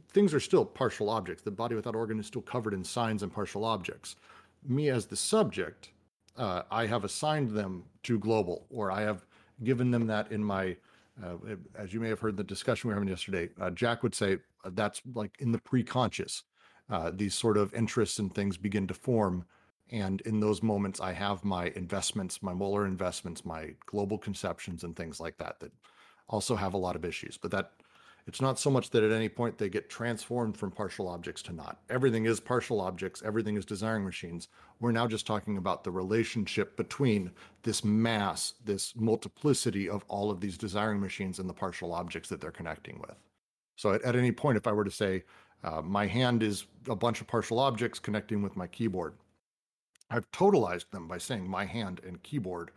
Things are still partial objects. The body without organ is still covered in signs and partial objects. Me as the subject, uh, I have assigned them to global, or I have given them that in my, uh, as you may have heard the discussion we were having yesterday. Uh, Jack would say uh, that's like in the pre-conscious. Uh, these sort of interests and things begin to form, and in those moments, I have my investments, my molar investments, my global conceptions, and things like that that also have a lot of issues. But that it's not so much that at any point they get transformed from partial objects to not. Everything is partial objects, everything is desiring machines. We're now just talking about the relationship between this mass, this multiplicity of all of these desiring machines and the partial objects that they're connecting with. So at, at any point, if I were to say, uh, my hand is a bunch of partial objects connecting with my keyboard, I've totalized them by saying my hand and keyboard,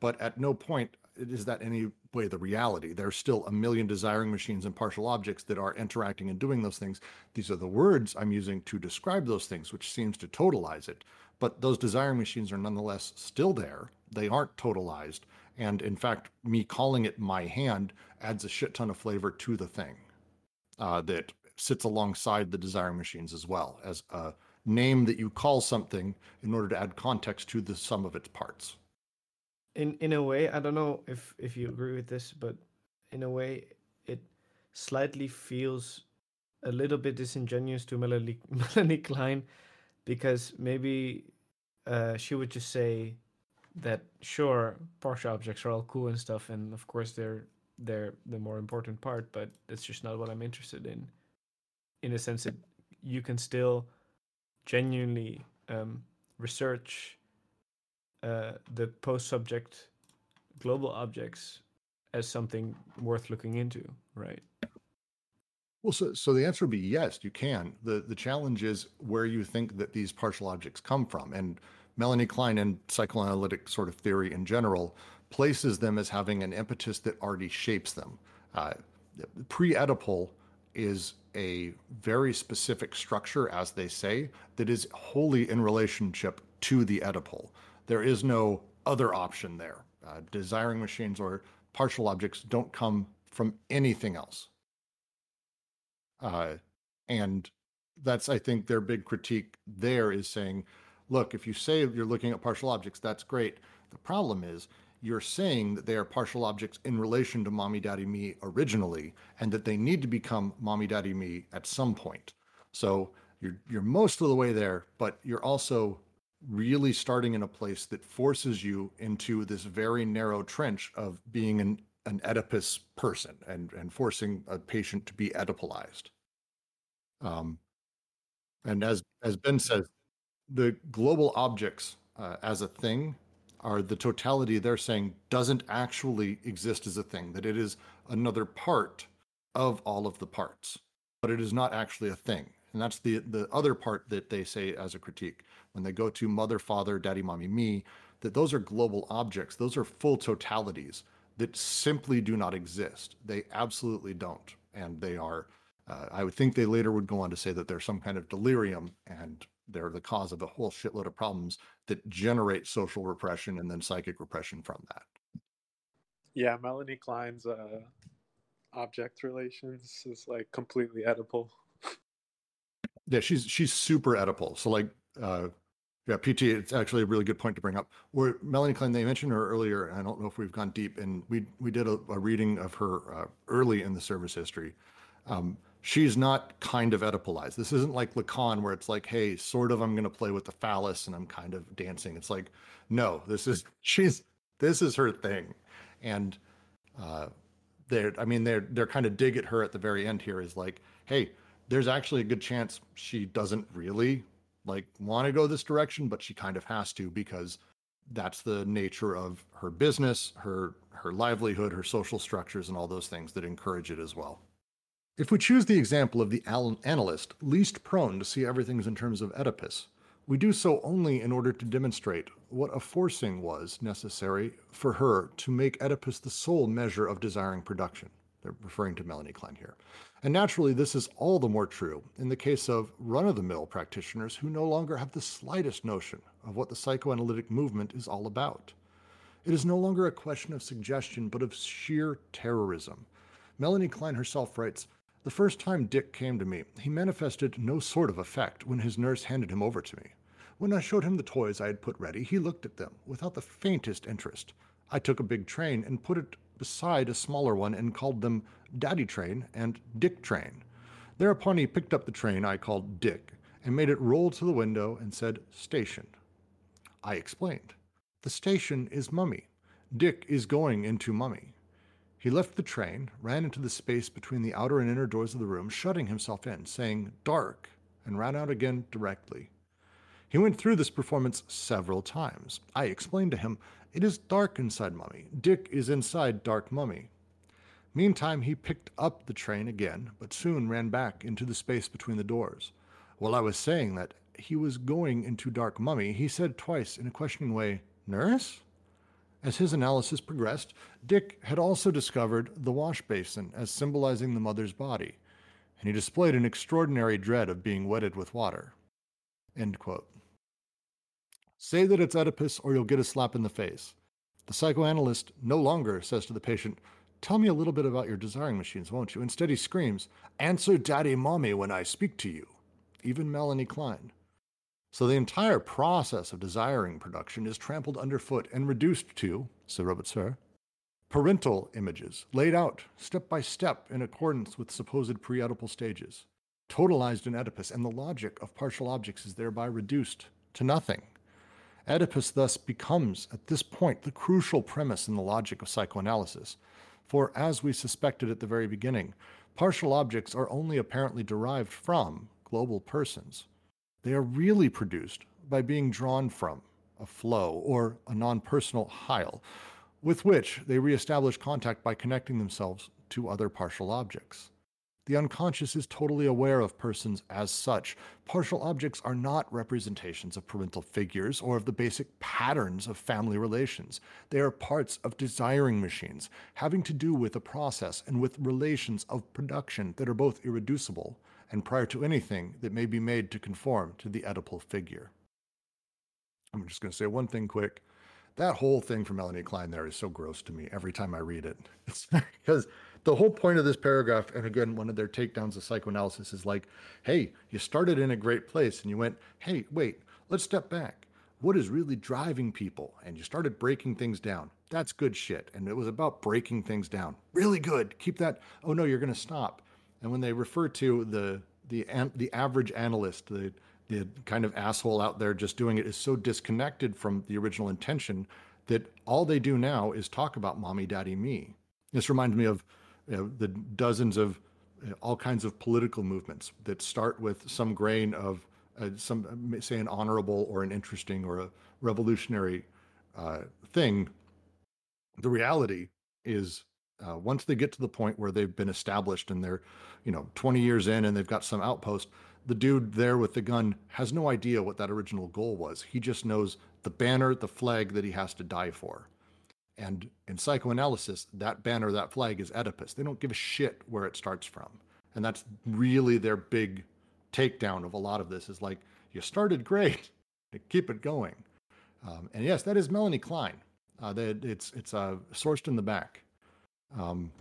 but at no point is that any way the reality. There's still a million desiring machines and partial objects that are interacting and doing those things. These are the words I'm using to describe those things, which seems to totalize it. But those desiring machines are nonetheless still there. They aren't totalized. And in fact, me calling it my hand adds a shit ton of flavor to the thing uh, that sits alongside the desiring machines as well as a name that you call something in order to add context to the sum of its parts in in a way, I don't know if if you agree with this, but in a way, it slightly feels a little bit disingenuous to Melanie Melanie Klein because maybe uh, she would just say that sure partial objects are all cool and stuff and of course they're they're the more important part but that's just not what i'm interested in. In a sense that you can still genuinely um, research uh, the post subject global objects as something worth looking into, right? Well, so, so the answer would be yes, you can. The the challenge is where you think that these partial objects come from. And Melanie Klein and psychoanalytic sort of theory in general places them as having an impetus that already shapes them. Uh, pre-Oedipal is a very specific structure, as they say, that is wholly in relationship to the Oedipal. There is no other option there. Uh, desiring machines or partial objects don't come from anything else. Uh, and that's, I think, their big critique there is saying, look, if you say you're looking at partial objects, that's great. The problem is you're saying that they are partial objects in relation to mommy, daddy, me originally, and that they need to become mommy, daddy, me at some point. So you're you're most of the way there, but you're also really starting in a place that forces you into this very narrow trench of being an an Oedipus person and and forcing a patient to be Oedipalized. Um, and as as Ben says, the global objects uh, as a thing are the totality they're saying doesn't actually exist as a thing that it is another part of all of the parts but it is not actually a thing and that's the the other part that they say as a critique when they go to mother father daddy mommy me that those are global objects those are full totalities that simply do not exist they absolutely don't and they are uh, i would think they later would go on to say that there's some kind of delirium and they're the cause of a whole shitload of problems that generate social repression and then psychic repression from that. Yeah, Melanie Klein's uh, object relations is like completely Oedipal. Yeah, she's she's super Oedipal. So like, uh, yeah, PT. It's actually a really good point to bring up. Where Melanie Klein, they mentioned her earlier. I don't know if we've gone deep, and we we did a, a reading of her uh, early in the service history. Um, she's not kind of Oedipalized. This isn't like Lacan where it's like, hey, sort of I'm going to play with the phallus and I'm kind of dancing. It's like, no, this is she's this is her thing, and uh, they're I mean they're they're kind of dig at her at the very end here is like, hey, there's actually a good chance she doesn't really like want to go this direction, but she kind of has to because that's the nature of her business, her her livelihood, her social structures, and all those things that encourage it as well. If we choose the example of the analyst least prone to see everything in terms of Oedipus, we do so only in order to demonstrate what a forcing was necessary for her to make Oedipus the sole measure of desiring production. They're referring to Melanie Klein here. And naturally, this is all the more true in the case of run of the mill practitioners who no longer have the slightest notion of what the psychoanalytic movement is all about. It is no longer a question of suggestion, but of sheer terrorism. Melanie Klein herself writes the first time Dick came to me, he manifested no sort of effect when his nurse handed him over to me. When I showed him the toys I had put ready, he looked at them without the faintest interest. I took a big train and put it beside a smaller one and called them Daddy Train and Dick Train. Thereupon he picked up the train I called Dick and made it roll to the window and said, Station. I explained. The station is Mummy. Dick is going into Mummy. He left the train, ran into the space between the outer and inner doors of the room, shutting himself in, saying, Dark, and ran out again directly. He went through this performance several times. I explained to him, It is dark inside Mummy. Dick is inside Dark Mummy. Meantime, he picked up the train again, but soon ran back into the space between the doors. While I was saying that he was going into Dark Mummy, he said twice in a questioning way, Nurse? As his analysis progressed, Dick had also discovered the wash basin as symbolizing the mother's body, and he displayed an extraordinary dread of being wetted with water. Say that it's Oedipus or you'll get a slap in the face. The psychoanalyst no longer says to the patient, Tell me a little bit about your desiring machines, won't you? Instead, he screams, Answer daddy mommy when I speak to you. Even Melanie Klein. So the entire process of desiring production is trampled underfoot and reduced to, Sir Robert Sir, parental images, laid out step by step in accordance with supposed pre-Oedipal stages, totalized in Oedipus, and the logic of partial objects is thereby reduced to nothing. Oedipus thus becomes, at this point, the crucial premise in the logic of psychoanalysis. For, as we suspected at the very beginning, partial objects are only apparently derived from global persons. They are really produced by being drawn from a flow or a non personal hyle, with which they reestablish contact by connecting themselves to other partial objects. The unconscious is totally aware of persons as such. Partial objects are not representations of parental figures or of the basic patterns of family relations. They are parts of desiring machines, having to do with a process and with relations of production that are both irreducible and prior to anything that may be made to conform to the Oedipal figure. I'm just going to say one thing quick. That whole thing from Melanie Klein there is so gross to me every time I read it. It's because the whole point of this paragraph, and again, one of their takedowns of psychoanalysis is like, hey, you started in a great place and you went, hey, wait, Let's step back. What is really driving people? And you started breaking things down. That's good shit. And it was about breaking things down. Really good. Keep that. Oh no, you're going to stop. And when they refer to the the the average analyst, the the kind of asshole out there just doing it is so disconnected from the original intention that all they do now is talk about mommy, daddy, me. This reminds me of you know, the dozens of uh, all kinds of political movements that start with some grain of uh, some say an honorable or an interesting or a revolutionary uh, thing. The reality is uh, once they get to the point where they've been established and they're, you know, 20 years in and they've got some outpost, the dude there with the gun has no idea what that original goal was. He just knows the banner, the flag that he has to die for. And in psychoanalysis, that banner, that flag is Oedipus. They don't give a shit where it starts from. And that's really their big takedown of a lot of this is like, you started great, keep it going. Um, and yes, that is Melanie Klein. Uh, that it's it's uh, sourced in the back. Um,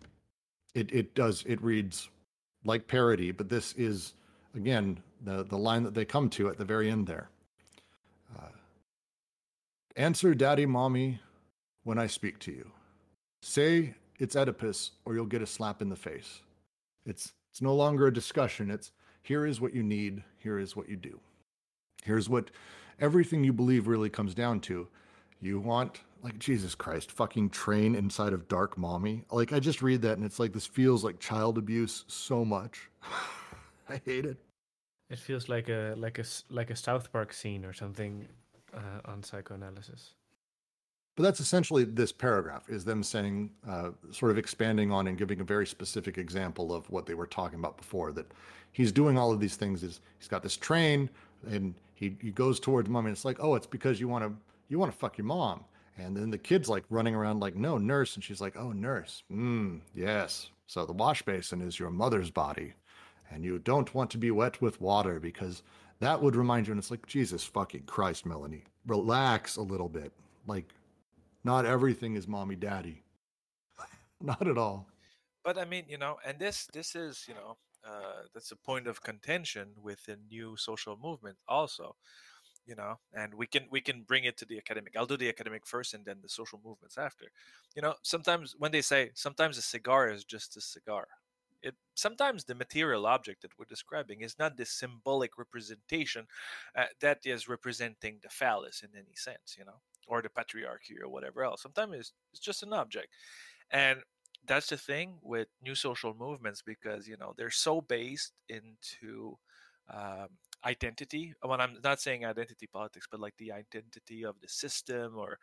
it it does it reads like parody, but this is again the the line that they come to at the very end there. Uh, Answer, daddy, mommy, when I speak to you. Say it's Oedipus, or you'll get a slap in the face. It's it's no longer a discussion. It's here is what you need. Here is what you do. Here's what everything you believe really comes down to. You want like Jesus Christ, fucking train inside of dark mommy. Like I just read that and it's like this feels like child abuse so much. I hate it. It feels like a like a like a South Park scene or something uh, on psychoanalysis. But that's essentially this paragraph is them saying, uh, sort of expanding on and giving a very specific example of what they were talking about before. That he's doing all of these things. Is he's got this train and he, he goes towards mom and it's like, oh, it's because you want to you want to fuck your mom. And then the kid's like running around like, no, nurse. And she's like, oh, nurse. Mm, yes. So the wash basin is your mother's body. And you don't want to be wet with water because that would remind you. And it's like, Jesus fucking Christ, Melanie, relax a little bit. Like, not everything is mommy daddy. not at all. But I mean, you know, and this this is, you know, uh, that's a point of contention with the new social movement also you know and we can we can bring it to the academic i'll do the academic first and then the social movements after you know sometimes when they say sometimes a cigar is just a cigar it sometimes the material object that we're describing is not the symbolic representation uh, that is representing the phallus in any sense you know or the patriarchy or whatever else. Sometimes it's, it's just an object. And that's the thing with new social movements because you know they're so based into um, identity. When i'm not saying identity politics but like the identity of the system or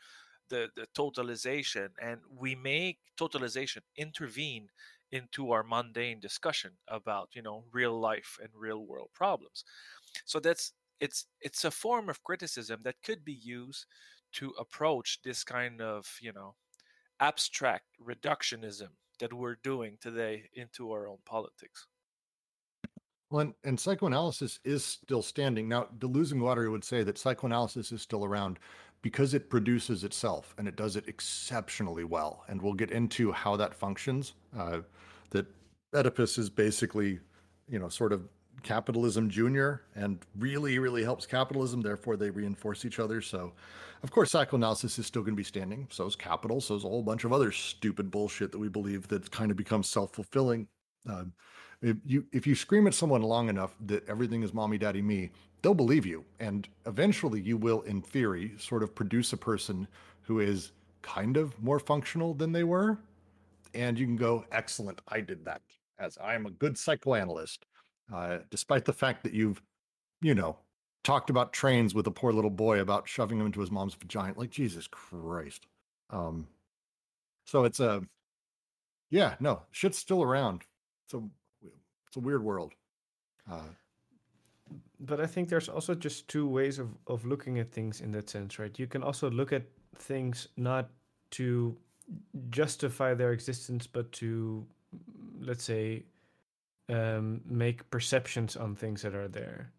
the the totalization. And we make totalization intervene into our mundane discussion about you know real life and real world problems. So that's it's it's a form of criticism that could be used to approach this kind of you know abstract reductionism that we're doing today into our own politics well, and, psychoanalysis is still standing. Now, Deleuze and Guattari would say that psychoanalysis is still around because it produces itself and it does it exceptionally well. And we'll get into how that functions. Uh, that Oedipus is basically, you know, sort of capitalism junior and really, really helps capitalism. Therefore, they reinforce each other. So, of course, psychoanalysis is still going to be standing. So is capital. So is a whole bunch of other stupid bullshit that we believe that kind of becomes self fulfilling. Uh, if you if you scream at someone long enough that everything is mommy, daddy, me, they'll believe you, and eventually you will, in theory, sort of produce a person who is kind of more functional than they were, and you can go, excellent, I did that, as I am a good psychoanalyst, uh, despite the fact that you've, you know, talked about trains with a poor little boy about shoving him into his mom's vagina. Like Jesus Christ. Um, so it's a, yeah, no, shit's still around. It's a it's a weird world. Uh, but I think there's also just two ways of, of looking at things in that sense, right? You can also look at things not to justify their existence, but to, let's say, um, make perceptions on things that are there.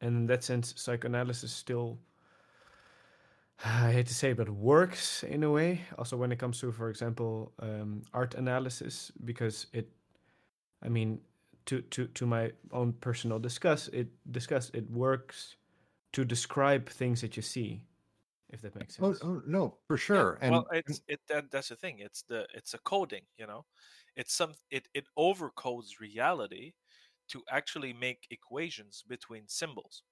And in that sense, psychoanalysis still, I hate to say, but works in a way. Also, when it comes to, for example, um, art analysis, because it, I mean, to to to my own personal discuss it discuss it works to describe things that you see, if that makes Oh, sense. oh no, for sure. And well, it's it that, that's the thing. It's the it's a coding, you know. It's some it it overcodes reality to actually make equations between symbols.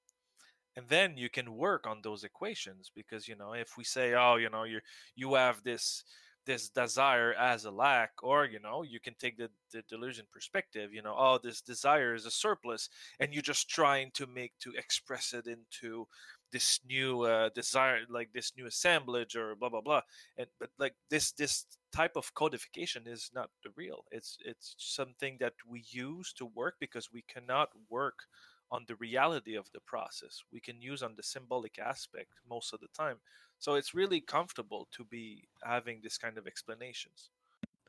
And then you can work on those equations because you know if we say oh you know you you have this this desire as a lack or you know you can take the, the Deleuzian perspective you know oh this desire is a surplus and you're just trying to make to express it into this new uh, desire like this new assemblage or blah blah blah and but like this this type of codification is not the real. It's it's something that we use to work because we cannot work on the reality of the process. We can use on the symbolic aspect most of the time. So it's really comfortable to be having this kind of explanations.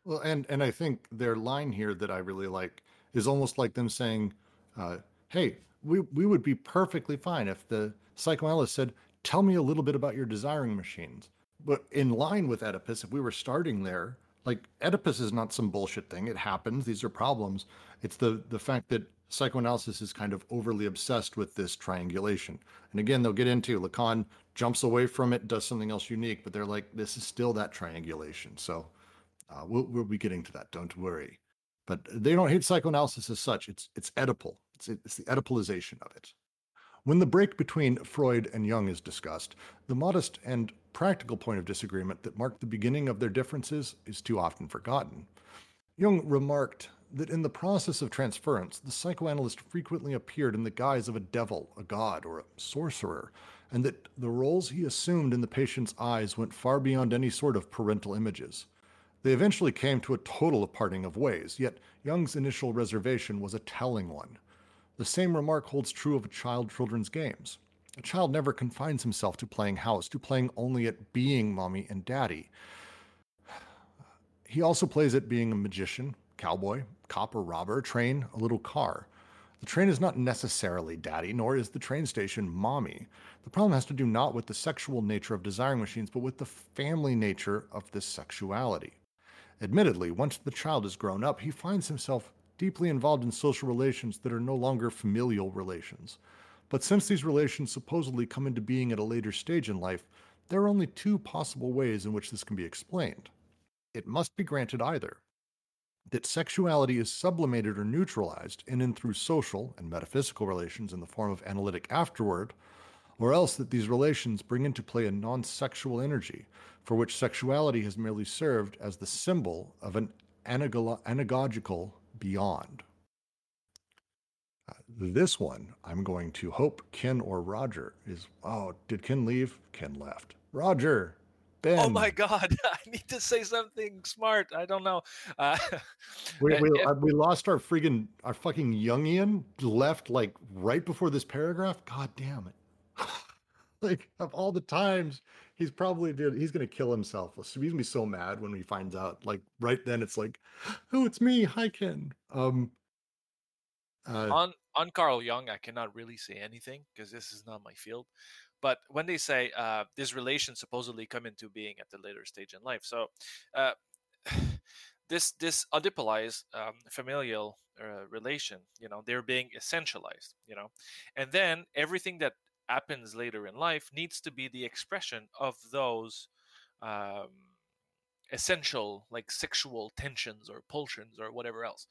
Well, and and I think their line here that I really like is almost like them saying, uh, "Hey, we we would be perfectly fine if the psychoanalyst said, "Tell me a little bit about your desiring machines." But in line with Oedipus, if we were starting there, like Oedipus is not some bullshit thing. It happens. These are problems. It's the the fact that psychoanalysis is kind of overly obsessed with this triangulation. And again, they'll get into Lacan jumps away from it, does something else unique, but they're like, this is still that triangulation. So. Uh, we'll, we'll be getting to that. Don't worry. But they don't hate psychoanalysis as such. It's it's Oedipal. It's it's the Oedipalization of it. When the break between Freud and Jung is discussed, the modest and practical point of disagreement that marked the beginning of their differences is too often forgotten. Jung remarked that in the process of transference, the psychoanalyst frequently appeared in the guise of a devil, a god, or a sorcerer, and that the roles he assumed in the patient's eyes went far beyond any sort of parental images. They eventually came to a total parting of ways, yet Jung's initial reservation was a telling one. The same remark holds true of a child children's games. A child never confines himself to playing house, to playing only at being mommy and daddy. He also plays at being a magician, cowboy, cop or robber, train, a little car. The train is not necessarily daddy, nor is the train station mommy. The problem has to do not with the sexual nature of desiring machines, but with the family nature of this sexuality. Admittedly, once the child is grown up, he finds himself deeply involved in social relations that are no longer familial relations. But since these relations supposedly come into being at a later stage in life, there are only two possible ways in which this can be explained. It must be granted either that sexuality is sublimated or neutralized in and through social and metaphysical relations in the form of analytic afterward, or else that these relations bring into play a non sexual energy for which sexuality has merely served as the symbol of an anago- anagogical beyond. Uh, this one, I'm going to hope Ken or Roger is. Oh, did Ken leave? Ken left. Roger, Ben. oh my god i need to say something smart i don't know uh, We, we, if- uh, we lost our freaking our fucking Jungian left like right before this paragraph. God damn it! like of all the times he's probably did, he's gonna kill himself. So he's gonna be so mad when he finds out. Like right then, it's like, oh, it's me. Hi, Ken. Um. Uh, on on Carl Jung, I cannot really say anything because this is not my field. But when they say uh, this relation supposedly come into being at the later stage in life, so uh, this this Oedipalized um, familial uh, relation, you know, they're being essentialized, you know, and then everything that happens later in life needs to be the expression of those um, essential, like sexual tensions or pulsions or whatever else.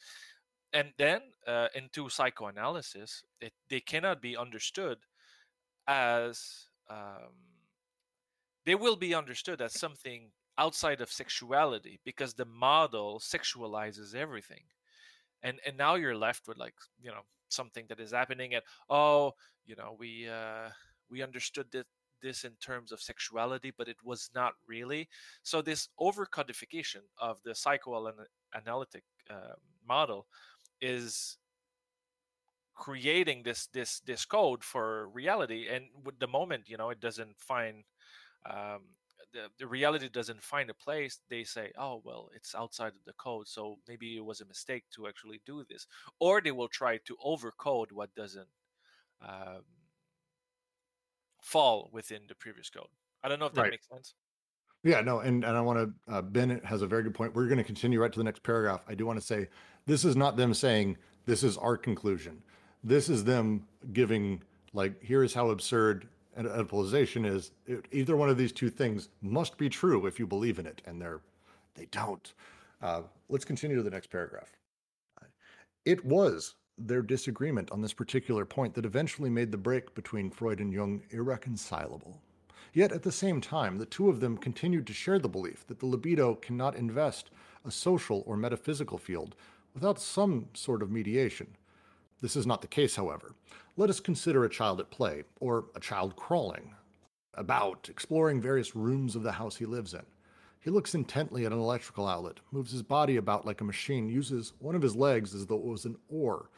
And then uh, into psychoanalysis it, they cannot be understood as um, they will be understood as something outside of sexuality because the model sexualizes everything. And and now you're left with like you know something that is happening and oh you know we uh we understood that this in terms of sexuality but it was not really. So this overcodification of the psychoanalytic uh, model is creating this this this code for reality and with the moment you know it doesn't find um, the, the reality doesn't find a place they say oh well it's outside of the code so maybe it was a mistake to actually do this or they will try to overcode what doesn't um, fall within the previous code i don't know if that Right. makes sense Yeah, no, and, and I want to, uh, Ben has a very good point. We're going to continue right to the next paragraph. I do want to say this is not them saying this is our conclusion. This is them giving Like, here is how absurd an Oedipalization is. It, either one of these two things must be true if you believe in it, and they're they don't. Uh, let's continue to the next paragraph. It was their disagreement on this particular point that eventually made the break between Freud and Jung irreconcilable. Yet at the same time, the two of them continued to share the belief that the libido cannot invest a social or metaphysical field without some sort of mediation. This is not the case, however. Let us consider a child at play, or a child crawling about, exploring various rooms of the house he lives in. He looks intently at an electrical outlet, moves his body about like a machine, uses one of his legs as though it was an oar,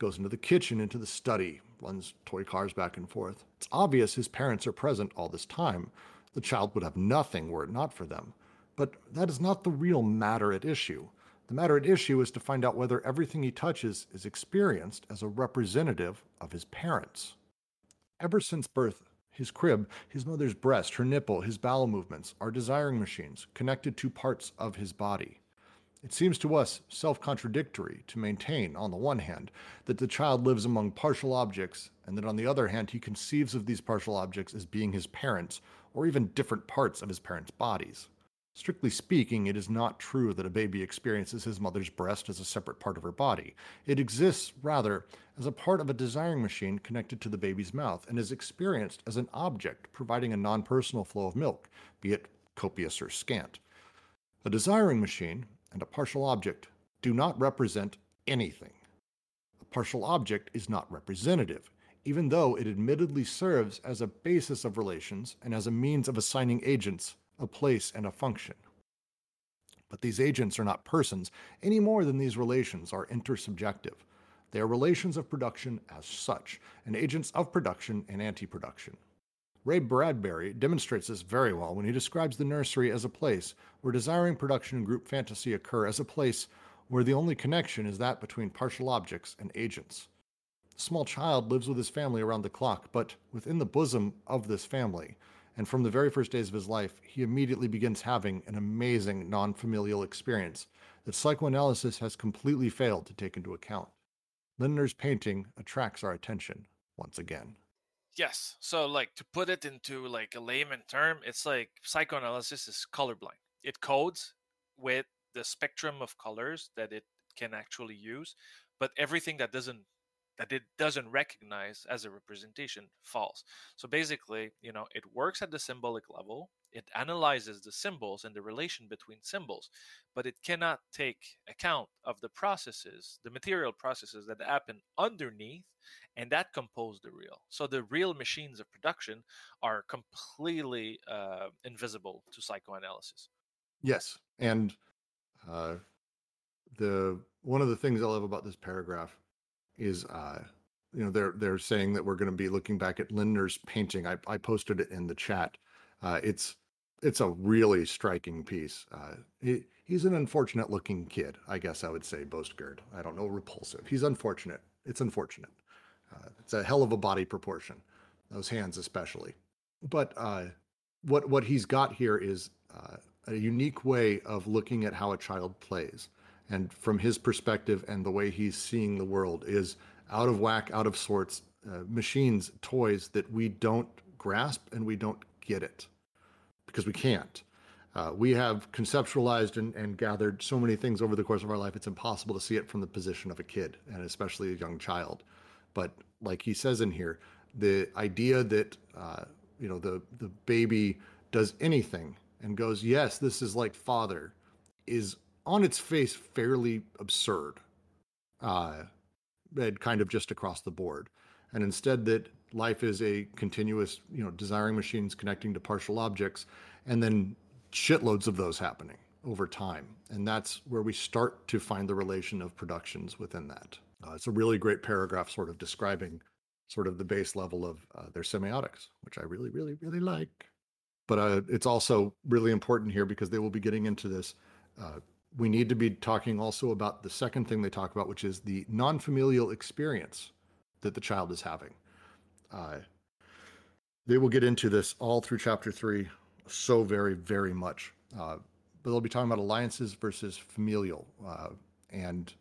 goes into the kitchen, into the study, runs toy cars back and forth. It's obvious his parents are present all this time. The child would have nothing were it not for them. But that is not the real matter at issue. The matter at issue is to find out whether everything he touches is experienced as a representative of his parents. Ever since birth, his crib, his mother's breast, her nipple, his bowel movements are desiring machines connected to parts of his body. It seems to us self contradictory to maintain, on the one hand, that the child lives among partial objects, and that on the other hand, he conceives of these partial objects as being his parents, or even different parts of his parents' bodies. Strictly speaking, it is not true that a baby experiences his mother's breast as a separate part of her body. It exists, rather, as a part of a desiring machine connected to the baby's mouth and is experienced as an object providing a non personal flow of milk, be it copious or scant. A desiring machine and a partial object do not represent anything. A partial object is not representative, even though it admittedly serves as a basis of relations and as a means of assigning agents a place, and a function. But these agents are not persons any more than these relations are intersubjective. They are relations of production as such, and agents of production and anti production. Ray Bradbury demonstrates this very well when he describes the nursery as a place where desiring production and group fantasy occur as a place where the only connection is that between partial objects and agents. The small child lives with his family around the clock, but within the bosom of this family, and from the very first days of his life, he immediately begins having an amazing non familial experience that psychoanalysis has completely failed to take into account. Lindner's painting attracts our attention once again. Yes. So, like, to put it into like a layman term, it's like psychoanalysis is colorblind. It codes with the spectrum of colors that it can actually use, but everything that doesn't that it doesn't recognize as a representation false. So basically, you know, it works at the symbolic level. It analyzes the symbols and the relation between symbols, but it cannot take account of the processes, the material processes that happen underneath and that compose the real. So the real machines of production are completely uh, invisible to psychoanalysis. Yes, and uh, the one of the things I love about this paragraph is uh you know they're they're saying that we're going to be looking back at Lindner's painting. I, I posted it in the chat. Uh, it's it's a really striking piece. Uh, he, he's an unfortunate looking kid, I guess I would say. Bostgerd. I don't know repulsive. He's unfortunate. It's unfortunate. Uh, it's a hell of a body proportion, those hands especially. But uh, what what he's got here is uh, a unique way of looking at how a child plays and from his perspective and the way he's seeing the world is out of whack, out of sorts, uh, machines, toys that we don't grasp and we don't get it because we can't. Uh, we have conceptualized and, and, gathered so many things over the course of our life, it's impossible to see it from the position of a kid and especially a young child. But like he says in here, the idea that, uh, you know, the, the baby does anything and goes, yes, this is like father, is on its face fairly absurd uh, and kind of just across the board. And instead, that life is a continuous, you know, desiring machines connecting to partial objects, and then shitloads of those happening over time. And that's where we start to find the relation of productions within that. Uh, it's a really great paragraph, sort of describing sort of the base level of uh, their semiotics, which I really, really, really like. But uh, it's also really important here because they will be getting into this uh, we need to be talking also about the second thing they talk about, which is the non familial experience that the child is having. Uh, they will get into this all through chapter three so very, very much. Uh, but they'll be talking about alliances versus familial uh, and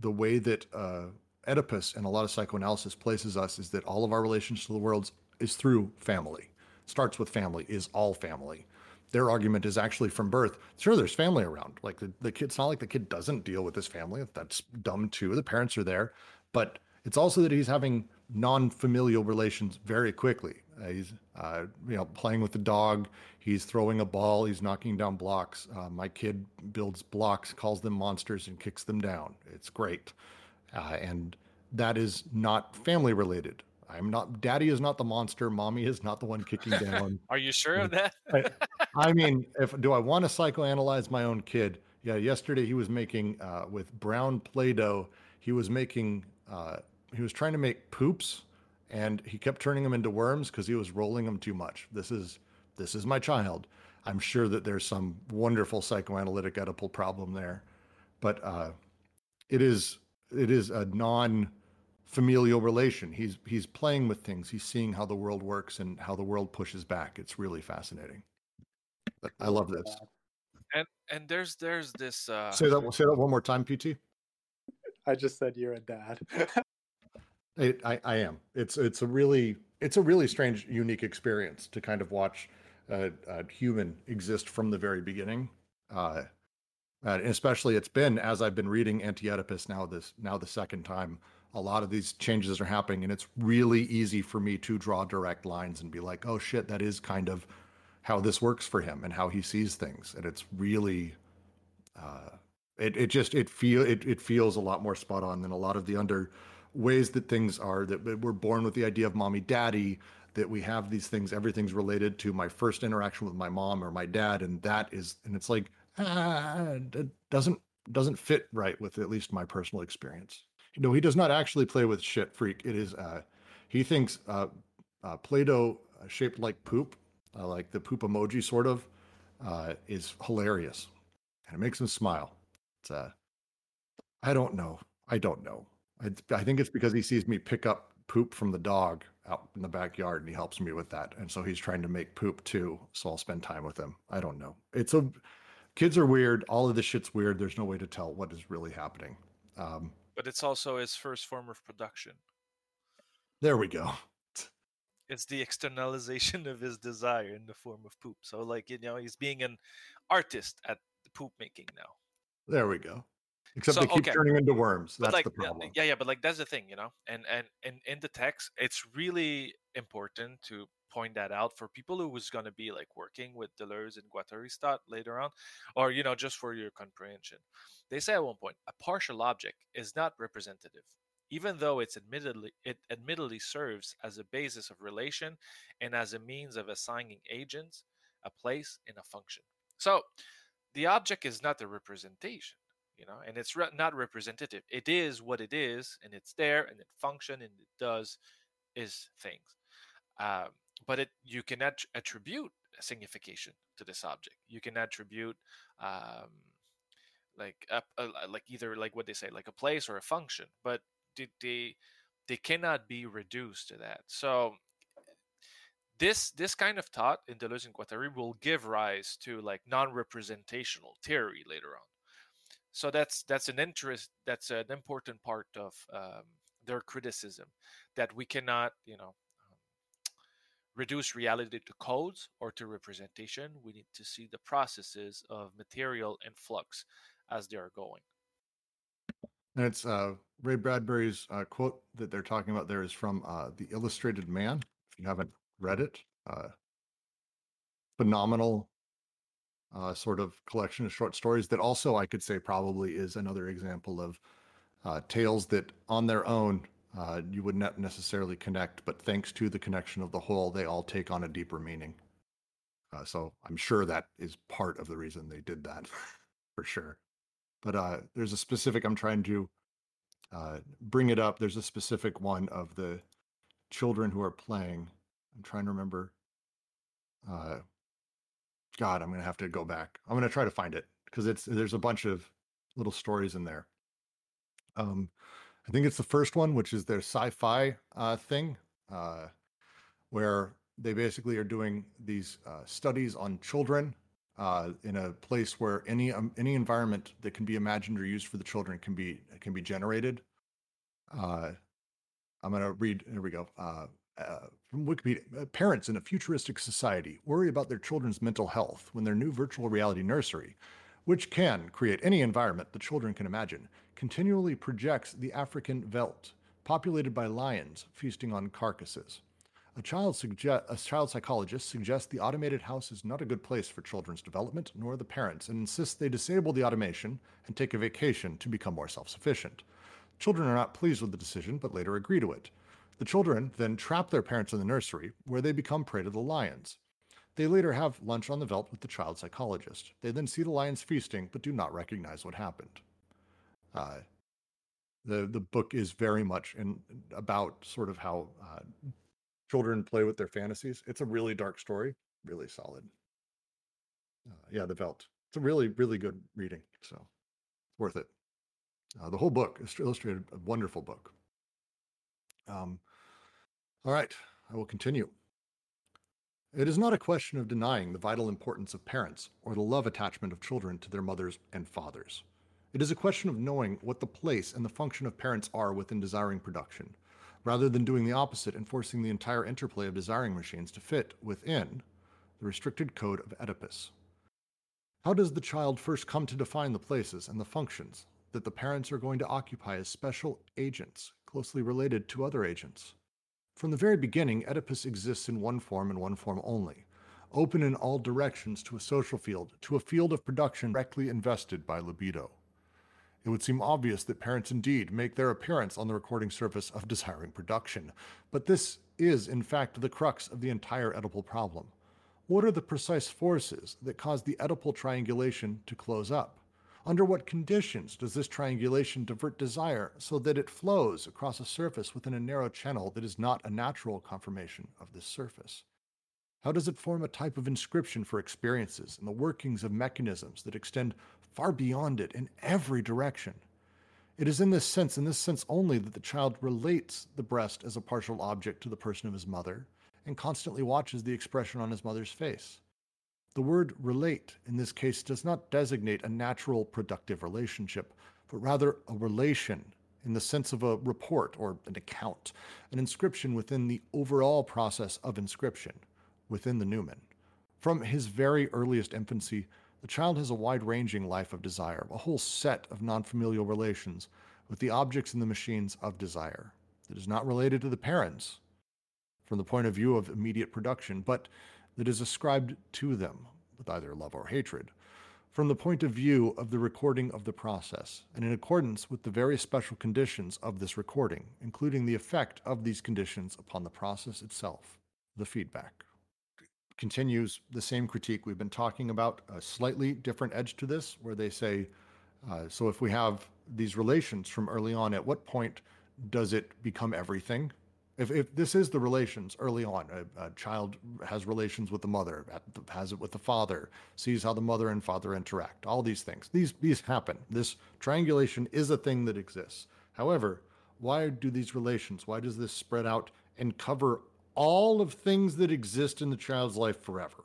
the way that uh, Oedipus and a lot of psychoanalysis places us is that all of our relations to the world is through family. Starts with family, is all family. Their argument is actually from birth. Sure, there's family around. Like the, the kid, it's not like the kid doesn't deal with his family. That's dumb too. The parents are there. But it's also that he's having non-familial relations very quickly. Uh, he's uh, you know playing with the dog. He's throwing a ball. He's knocking down blocks. Uh, my kid builds blocks, calls them monsters, and kicks them down. It's great, uh, and that is not family related. I'm not. Daddy is not the monster. Mommy is not the one kicking down. Are you sure of that? I, I mean, if do I want to psychoanalyze my own kid? Yeah. Yesterday he was making uh, with brown Play-Doh. He was making. Uh, he was trying to make poops, and he kept turning them into worms because he was rolling them too much. This is this is my child. I'm sure that there's some wonderful psychoanalytic Oedipal problem there, but uh, it is it is a non familial relation. He's he's playing with things. He's seeing how the world works and how the world pushes back. It's really fascinating. But I love this. And and there's there's this. Uh, Say that. Say that one more time, PT. I just said you're a dad. I, I, I am. It's it's a really it's a really strange, unique experience to kind of watch a, a human exist from the very beginning. Uh, and especially, it's been as I've been reading Anti-Oedipus now this now the second time. A lot of these changes are happening, and it's really easy for me to draw direct lines and be like, "Oh shit, that is kind of how this works for him and how he sees things." And it's really, uh, it it just it feel it it feels a lot more spot on than a lot of the under ways that things are that we're born with the idea of mommy daddy that we have these things everything's related to my first interaction with my mom or my dad and that is and it's like ah, it doesn't doesn't fit right with at least my personal experience know he does not actually play with shit freak it is uh he thinks uh, uh play-doh shaped like poop uh, like the poop emoji sort of uh is hilarious and it makes him smile it's uh i don't know i don't know I, I think it's because he sees me pick up poop from the dog out in the backyard and he helps me with that. And so he's trying to make poop too. So I'll spend time with him. I don't know. It's a kids are weird. All of this shit's weird. There's no way to tell what is really happening. Um, but it's also his first form of production. There we go. It's the externalization of his desire in the form of poop. So, like, you know, he's being an artist at poop making now. There we go. Except So, they keep okay. turning into worms. That's like the problem. yeah yeah but like that's the thing you know and and and in the text it's really important to point that out for people who was going to be like working with Deleuze and Guattari's thought later on or you know just for your comprehension they say at one point a partial object is not representative even though it's admittedly it admittedly serves as a basis of relation and as a means of assigning agents a place and a function so the object is not a representation you know and it's re- not representative. It is what it is and it's there and it function and it does is things. Um, but it you can att- attribute a signification to this object. You can attribute um, like a, a- like either like what they say like a place or a function but they they, they cannot be reduced to that. So this this kind of thought in Deleuze and Guattari will give rise to like non-representational theory later on so that's that's an interest that's an important part of um, their criticism that we cannot you know um, reduce reality to codes or to representation we need to see the processes of material and flux as they are going And it's uh, Ray Bradbury's uh, quote that they're talking about there is from uh, The Illustrated Man. If you haven't read it, uh, phenomenal uh, sort of collection of short stories that also I could say probably is another example of uh, tales that on their own uh, you would not necessarily connect, but thanks to the connection of the whole, they all take on a deeper meaning. Uh, so I'm sure that is part of the reason they did that, for sure. But uh, there's a specific. I'm trying to uh, bring it up. There's a specific one of the children who are playing. I'm trying to remember. Uh, God, I'm gonna have to go back. I'm gonna try to find it because it's there's a bunch of little stories in there. Um, I think it's the first one, which is their sci-fi uh, thing, uh, where they basically are doing these uh, studies on children uh, in a place where any um, any environment that can be imagined or used for the children can be can be generated. Uh, I'm to read. Here we go. Uh, from Wikipedia, uh, parents in a futuristic society worry about their children's mental health when their new virtual reality nursery, which can create any environment the children can imagine, continually projects the African veldt, populated by lions feasting on carcasses. A child, suge- a child psychologist suggests the automated house is not a good place for children's development, nor the parents, and insists they disable the automation and take a vacation to become more self sufficient. Children are not pleased with the decision, but later agree to it. The children then trap their parents in the nursery, where they become prey to the lions. They later have lunch on the veldt with the child psychologist. They then see the lions feasting, but do not recognize what happened. Uh, the the book is very much in, about sort of how uh, children play with their fantasies. It's a really dark story, really solid. Uh, yeah, the veldt. It's a really really good reading, so worth it. Uh, the whole book is illustrated, a wonderful book. Um, all right, I will continue. It is not a question of denying the vital importance of parents or the love attachment of children to their mothers and fathers. It is a question of knowing what the place and the function of parents are within desiring production, rather than doing the opposite and forcing the entire interplay of desiring machines to fit within the restricted code of Oedipus. How does the child first come to define the places and the functions that the parents are going to occupy as special agents closely related to other agents? From the very beginning, Oedipus exists in one form and one form only, open in all directions to a social field, to a field of production directly invested by libido. It would seem obvious that parents indeed make their appearance on the recording surface of desiring production, but this is, in fact, the crux of the entire Oedipal problem. What are the precise forces that cause the Oedipal triangulation to close up? Under what conditions does this triangulation divert desire so that it flows across a surface within a narrow channel that is not a natural conformation of this surface? How does it form a type of inscription for experiences and the workings of mechanisms that extend far beyond it in every direction? It is in this sense, in this sense only, that the child relates the breast as a partial object to the person of his mother and constantly watches the expression on his mother's face. The word relate in this case does not designate a natural productive relationship, but rather a relation in the sense of a report or an account, an inscription within the overall process of inscription within the Numen. From his very earliest infancy, the child has a wide ranging life of desire, a whole set of non familial relations with the objects and the machines of desire that is not related to the parents from the point of view of immediate production, but that is ascribed to them with either love or hatred, from the point of view of the recording of the process, and in accordance with the very special conditions of this recording, including the effect of these conditions upon the process itself, the feedback. Continues the same critique we've been talking about, a slightly different edge to this, where they say, uh, so if we have these relations from early on, at what point does it become everything? If, if this is the relations early on, a, a child has relations with the mother, has it with the father, sees how the mother and father interact, all these things. These, these happen. This triangulation is a thing that exists. However, why do these relations, why does this spread out and cover all of things that exist in the child's life forever?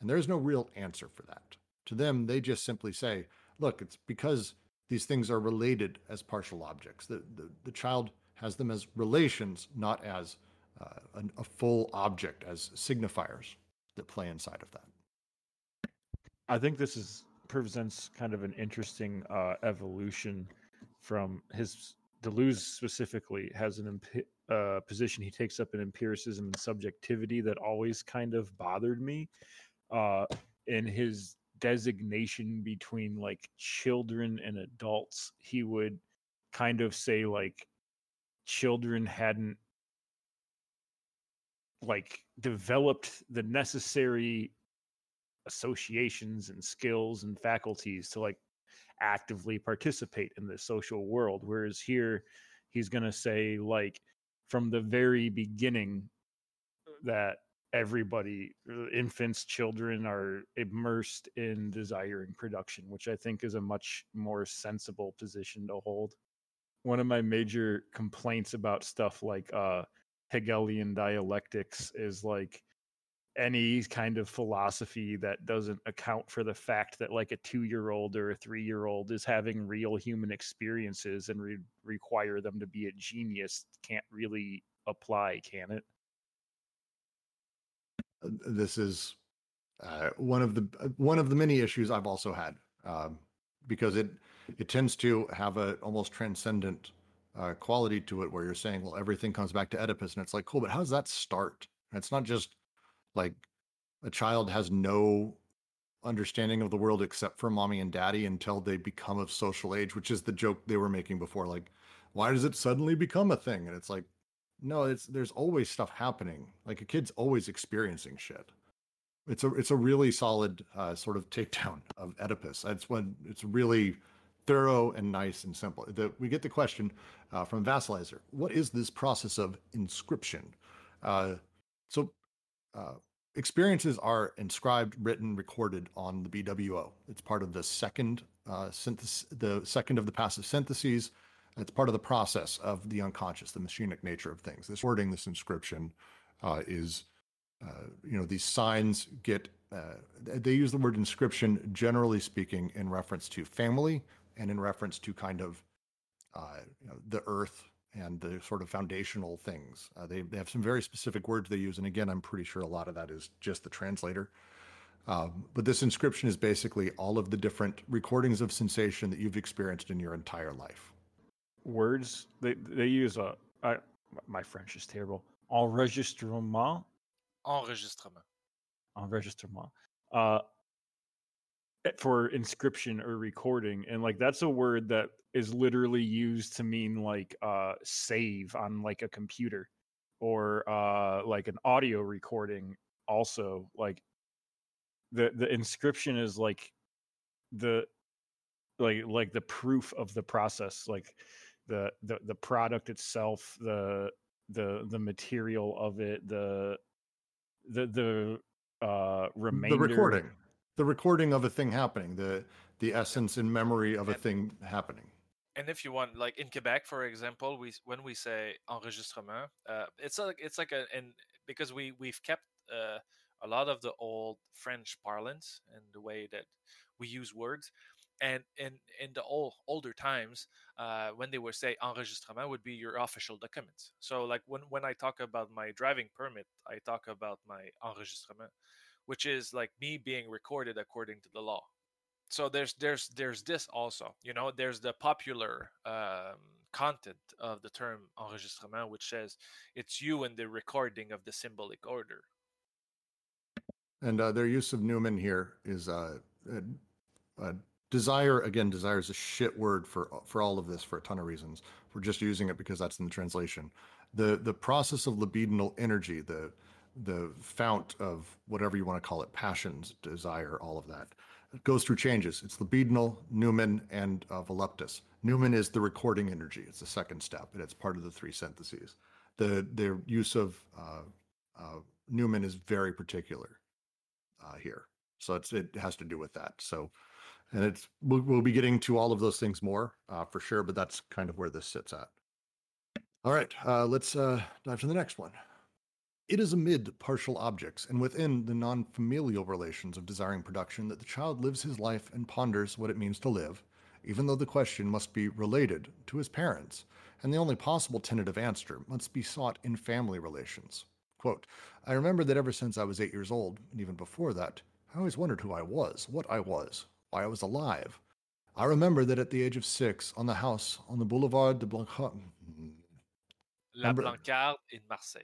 And there's no real answer for that. To them, they just simply say, look, it's because these things are related as partial objects. The, the, the child has them as relations, not as uh, an, a full object, as signifiers that play inside of that. I think this is presents kind of an interesting uh, evolution from his Deleuze specifically has an imp- uh, position he takes up in empiricism and subjectivity that always kind of bothered me. Uh, in his designation between like children and adults, he would kind of say like children hadn't like developed the necessary associations and skills and faculties to like actively participate in the social world whereas here he's going to say like from the very beginning that everybody uh, infants children are immersed in desiring production which i think is a much more sensible position to hold one of my major complaints about stuff like uh Hegelian dialectics is like any kind of philosophy that doesn't account for the fact that like a two year old or a three year old is having real human experiences and re- require them to be a genius can't really apply, can it? Uh, This is uh, one of the uh, one of the many issues I've also had um, because it it tends to have a almost transcendent uh, quality to it, where you're saying, well, everything comes back to Oedipus, and it's like, cool, but how does that start? And it's not just like a child has no understanding of the world except for mommy and daddy until they become of social age, which is the joke they were making before. Like, why does it suddenly become a thing? And it's like, no, it's there's always stuff happening. Like a kid's always experiencing shit. It's a it's a really solid uh, sort of takedown of Oedipus. That's when it's really thorough and nice and simple. The, we get the question uh, from Vassalizer: What is this process of inscription? Uh, so uh, experiences are inscribed, written, recorded on the BWO. It's part of the second uh, synthesis, the second of the passive syntheses. It's part of the process of the unconscious, the machinic nature of things. This wording, this inscription, uh, is uh, you know these signs get. Uh, they use the word inscription generally speaking in reference to family and in reference to kind of uh, you know, the earth and the sort of foundational things. Uh, they, they have some very specific words they use. And again, I'm pretty sure a lot of that is just the translator. Um, but this inscription is basically all of the different recordings of sensation that you've experienced in your entire life. Words they they use a I, my French is terrible. Enregistrement, Enregistrement. enregistrement. Uh, for inscription or recording and like that's a word that is literally used to mean like uh save on like a computer or uh like an audio recording also like the the inscription is like the like like the proof of the process like the the the product itself the the the material of it the the the uh remainder The recording, the recording of a thing happening, the the essence and memory of a And- thing happening. and if you want like in quebec for example we when we say enregistrement uh, it's like it's like a and because we we've kept uh, a lot of the old french parlance and the way that we use words. And in in the old older times uh, when they would say enregistrement would be your official documents. So like when when i talk about my driving permit i talk about my enregistrement which is like me being recorded according to the law so there's there's there's this also you know there's the popular um, content of the term enregistrement which says it's you and the recording of the symbolic order And uh, their use of Numen here is uh, uh, uh, desire. Again, desire is a shit word for for all of this for a ton of reasons. We're just using it because that's in the translation. The the process of libidinal energy, the the fount of whatever you want to call it, passions, desire, all of that, it goes through changes. It's libidinal, Numen, and uh, voluptas. Numen is the recording energy. It's the second step, and it's part of the three syntheses. The the use of uh, uh, Numen is very particular uh, here. So it's it has to do with that. So, and it's we'll, we'll be getting to all of those things more uh, for sure. But that's kind of where this sits at. All right, uh, let's dive to the next one. It is amid partial objects and within the non-familial relations of desiring production that the child lives his life and ponders what it means to live, even though the question must be related to his parents, and the only possible tentative answer must be sought in family relations. Quote, I remember that ever since I was eight years old, and even before that, I always wondered who I was, what I was, why I was alive. I remember that at the age of six, on the house on the Boulevard de Blanca, la blancarde in marseille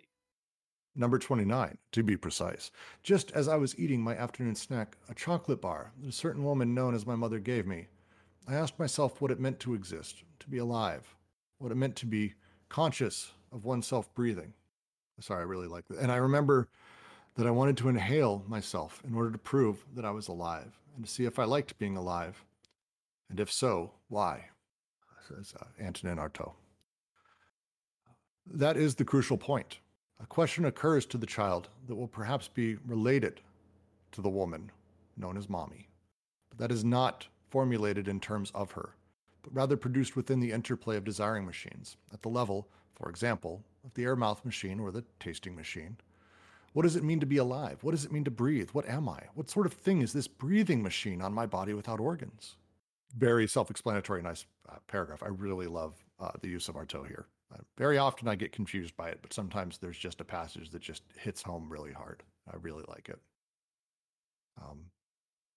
number 29, to be precise, just as I was eating my afternoon snack, a chocolate bar that a certain woman known as my mother gave me, I asked myself what it meant to exist, to be alive, what it meant to be conscious of oneself breathing. Sorry, I really like that. And I remember that I wanted to inhale myself in order to prove that I was alive and to see if I liked being alive. And if so, why? Says uh, Antonin Artaud. That is the crucial point. A question occurs to the child that will perhaps be related to the woman known as mommy, but that is not formulated in terms of her, but rather produced within the interplay of desiring machines at the level, for example, of the air mouth machine or the tasting machine, What does it mean to be alive? What does it mean to breathe? What am I? What sort of thing is this breathing machine on my body without organs? Very self explanatory, nice uh, paragraph. I really love uh, the use of Artaud here. Very often I get confused by it, but sometimes there's just a passage that just hits home really hard. I really like it. Um,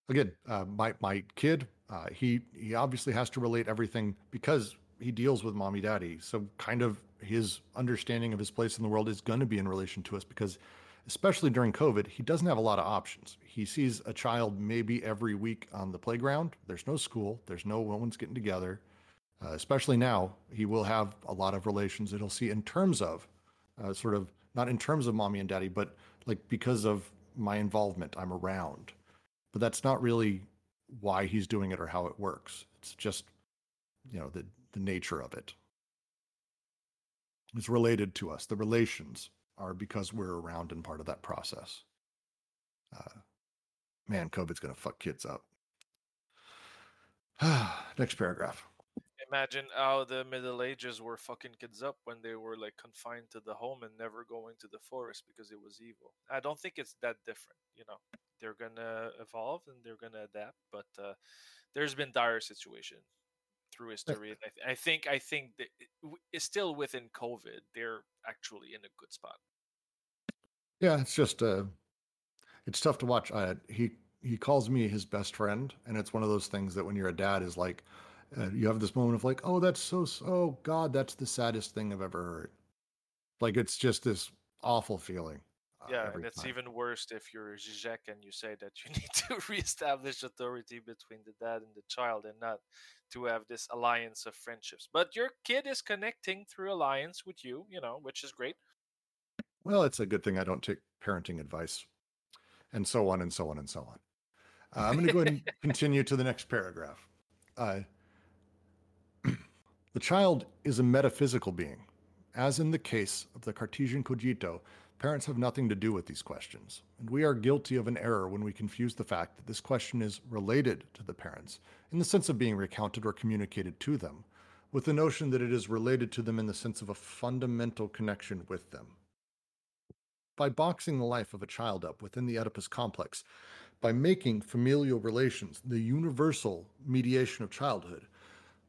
again, uh, my my kid, uh, he he obviously has to relate everything because he deals with mommy, daddy. So kind of his understanding of his place in the world is going to be in relation to us because, especially during COVID, he doesn't have a lot of options. He sees a child maybe every week on the playground. There's no school. There's no no one's getting together. Uh, especially now, he will have a lot of relations that he'll see in terms of, uh, sort of not in terms of mommy and daddy, but like because of my involvement, I'm around. But that's not really why he's doing it or how it works. It's just, you know, the the nature of it. It's related to us. The relations are because we're around and part of that process. Uh, man, COVID's going to fuck kids up. Next paragraph. Imagine how the Middle Ages were fucking kids up when they were like confined to the home and never going to the forest because it was evil. I don't think it's that different. You know, they're gonna evolve and they're gonna adapt, but uh, there's been dire situation through history. And I, th- I think I think that it's still within COVID. They're actually in a good spot. Yeah, it's just uh, it's tough to watch. Uh, he he calls me his best friend, and it's one of those things that when you're a dad is like, uh, you have this moment of like, oh, that's so, oh God, that's the saddest thing I've ever heard. Like it's just this awful feeling. uh, Yeah, and it's time. even worse if you're Zizek and you say that you need to reestablish authority between the dad and the child and not to have this alliance of friendships. But your kid is connecting through alliance with you, you know, which is great. Well, it's a good thing I don't take parenting advice, and so on and so on and so on. Uh, I'm going to go ahead and continue to the next paragraph. Uh, the child is a metaphysical being. As in the case of the Cartesian cogito, parents have nothing to do with these questions, and we are guilty of an error when we confuse the fact that this question is related to the parents, in the sense of being recounted or communicated to them, with the notion that it is related to them in the sense of a fundamental connection with them by boxing the life of a child up within the Oedipus complex, by making familial relations the universal mediation of childhood,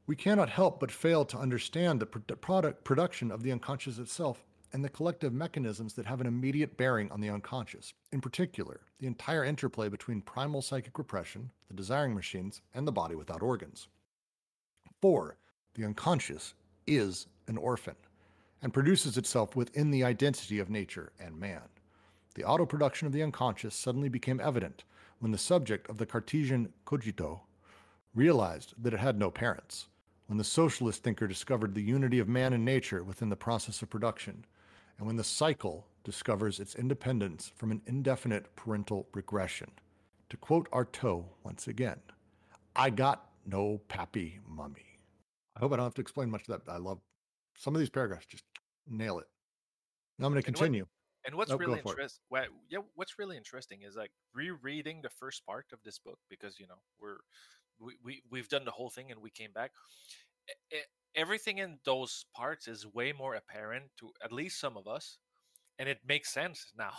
we cannot help but fail to understand the pro- product production of the unconscious itself and the collective mechanisms that have an immediate bearing on the unconscious. In particular, the entire interplay between primal psychic repression, the desiring machines, and the body without organs. Four, the unconscious is an orphan and produces itself within the identity of nature and man. The auto production of the unconscious suddenly became evident when the subject of the Cartesian cogito realized that it had no parents, when the socialist thinker discovered the unity of man and nature within the process of production, and when the cycle discovers its independence from an indefinite parental regression. To quote Artaud once again, I got no pappy mummy. I hope I don't have to explain much of that. I love some of these paragraphs, just nail it. Now I'm going to And what- continue. And what's Oh, go really interesting, well, yeah, what's really interesting is like rereading the first part of this book because you know we're we, we we've done the whole thing and we came back. Everything in those parts is way more apparent to at least some of us, and it makes sense now.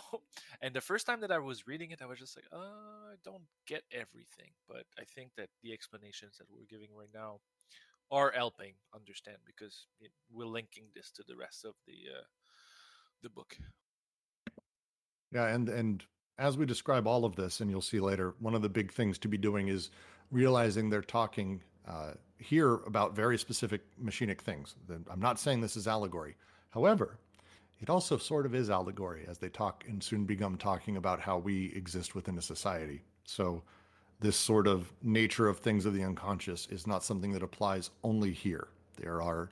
And the first time that I was reading it, I was just like, uh, I don't get everything, but I think that the explanations that we're giving right now are helping understand because it, we're linking this to the rest of the uh, the book. Yeah, and and as we describe all of this, and you'll see later, one of the big things to be doing is realizing they're talking uh, here about very specific machinic things. I'm not saying this is allegory. However, it also sort of is allegory as they talk and soon become talking about how we exist within a society. So this sort of nature of things of the unconscious is not something that applies only here. There are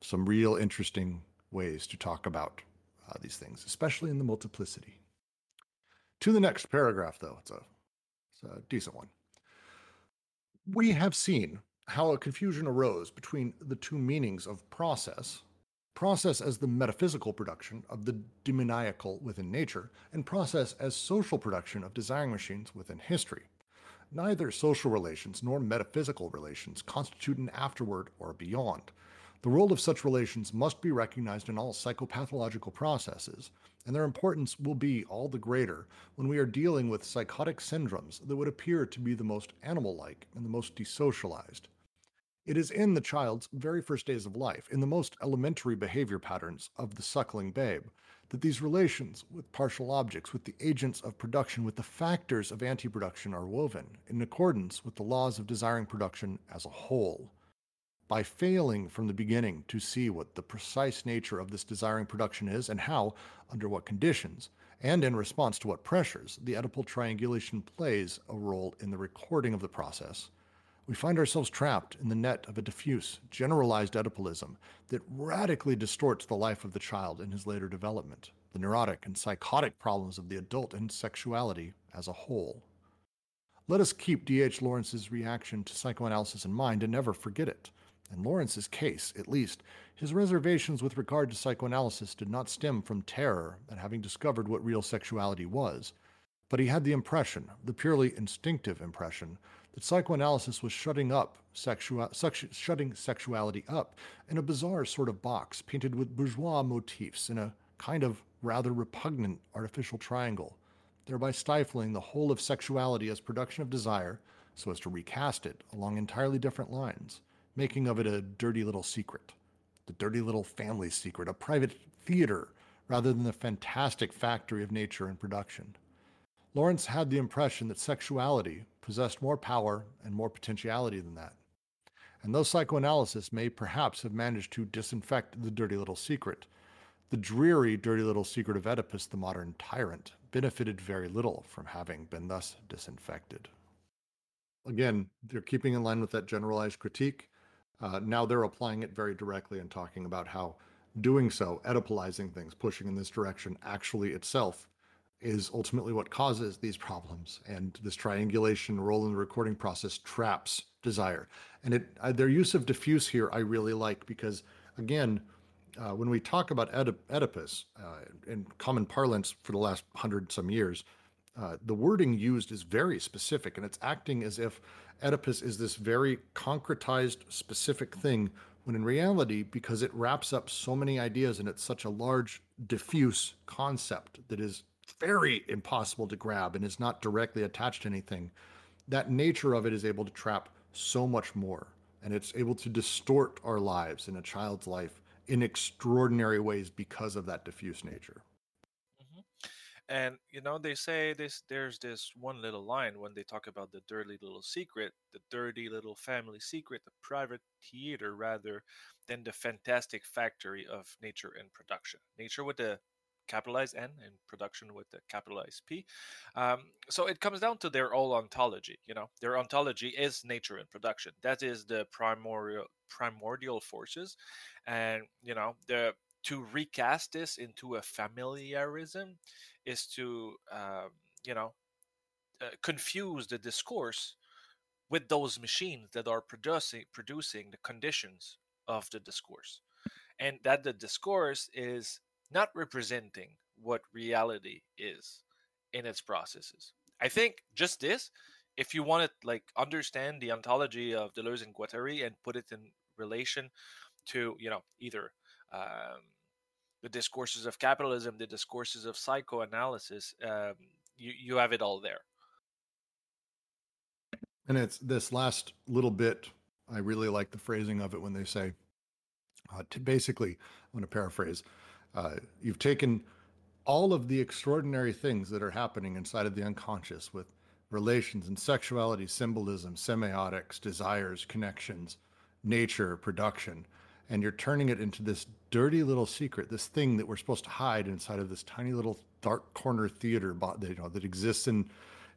some real interesting ways to talk about uh, these things, especially in the multiplicity. To the next paragraph, though, it's a, it's a decent one. We have seen how a confusion arose between the two meanings of process process as the metaphysical production of the demoniacal within nature, and process as social production of desiring machines within history. Neither social relations nor metaphysical relations constitute an afterward or beyond. The role of such relations must be recognized in all psychopathological processes and their importance will be all the greater when we are dealing with psychotic syndromes that would appear to be the most animal like and the most desocialized. It is in the child's very first days of life, in the most elementary behavior patterns of the suckling babe, that these relations with partial objects, with the agents of production, with the factors of anti production are woven in accordance with the laws of desiring production as a whole. By failing from the beginning to see what the precise nature of this desiring production is and how, under what conditions, and in response to what pressures, the Oedipal triangulation plays a role in the recording of the process, we find ourselves trapped in the net of a diffuse, generalized Oedipalism that radically distorts the life of the child in his later development, the neurotic and psychotic problems of the adult and sexuality as a whole. Let us keep D.H. Lawrence's reaction to psychoanalysis in mind and never forget it. In Lawrence's case, at least, his reservations with regard to psychoanalysis did not stem from terror at having discovered what real sexuality was, but he had the impression, the purely instinctive impression, that psychoanalysis was shutting up sexual, shutting sexuality up in a bizarre sort of box painted with bourgeois motifs in a kind of rather repugnant artificial triangle, thereby stifling the whole of sexuality as production of desire so as to recast it along entirely different lines, making of it a dirty little secret, the dirty little family secret, a private theater rather than the fantastic factory of nature and production. Lawrence had the impression that sexuality possessed more power and more potentiality than that. And though psychoanalysis may perhaps have managed to disinfect the dirty little secret, the dreary dirty little secret of Oedipus, the modern tyrant, benefited very little from having been thus disinfected. Again, they're keeping in line with that generalized critique. Uh, now they're applying it very directly and talking about how doing so, Oedipalizing things, pushing in this direction, actually itself is ultimately what causes these problems. And this triangulation role in the recording process traps desire. And it, uh, their use of diffuse here, I really like because, again, uh, when we talk about Oedip- Oedipus uh, in common parlance for the last hundred some years, uh, the wording used is very specific and it's acting as if Oedipus is this very concretized, specific thing, when in reality, because it wraps up so many ideas and it's such a large, diffuse concept that is very impossible to grab and is not directly attached to anything, that nature of it is able to trap so much more. And it's able to distort our lives in a child's life in extraordinary ways because of that diffuse nature. And you know, they say this there's this one little line when they talk about the dirty little secret, the dirty little family secret, the private theater rather than the fantastic factory of nature and production. Nature with the capitalized N and production with the capitalized P. Um, so it comes down to their all ontology. You know, their ontology is nature and production. That is the primordial primordial forces, and you know the to recast this into a familiarism is to um, you know uh, confuse the discourse with those machines that are producing producing the conditions of the discourse and that the discourse is not representing what reality is in its processes. I think just this, if you want to like understand the ontology of Deleuze and Guattari and put it in relation to you know either um, the discourses of capitalism, the discourses of psychoanalysis, um, you you have it all there. And it's this last little bit. I really like the phrasing of it when they say, uh, to basically, I'm going to paraphrase. Uh, you've taken all of the extraordinary things that are happening inside of the unconscious with relations and sexuality, symbolism, semiotics, desires, connections, nature, production, and you're turning it into this dirty little secret, this thing that we're supposed to hide inside of this tiny little dark corner theater that, you know, that exists in.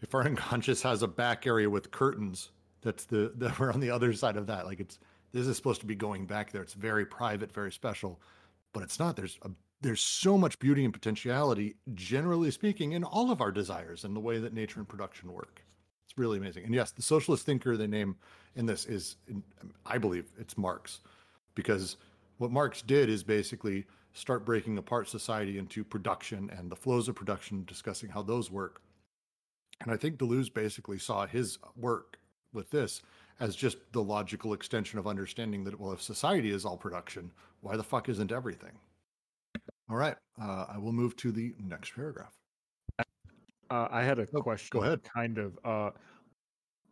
If our unconscious has a back area with curtains, that's the that we're on the other side of that. Like it's this is supposed to be going back there. It's very private, very special, but it's not. There's a there's so much beauty and potentiality, generally speaking, in all of our desires and the way that nature and production work. It's really amazing. And yes, the socialist thinker they name in this is, I believe, it's Marx, because what Marx did is basically start breaking apart society into production and the flows of production, discussing how those work. And I think Deleuze basically saw his work with this as just the logical extension of understanding that, well, if society is all production, why the fuck isn't everything? All right. Uh, I will move to the next paragraph. Uh, I had a Oh, question. go ahead. Kind of. Uh,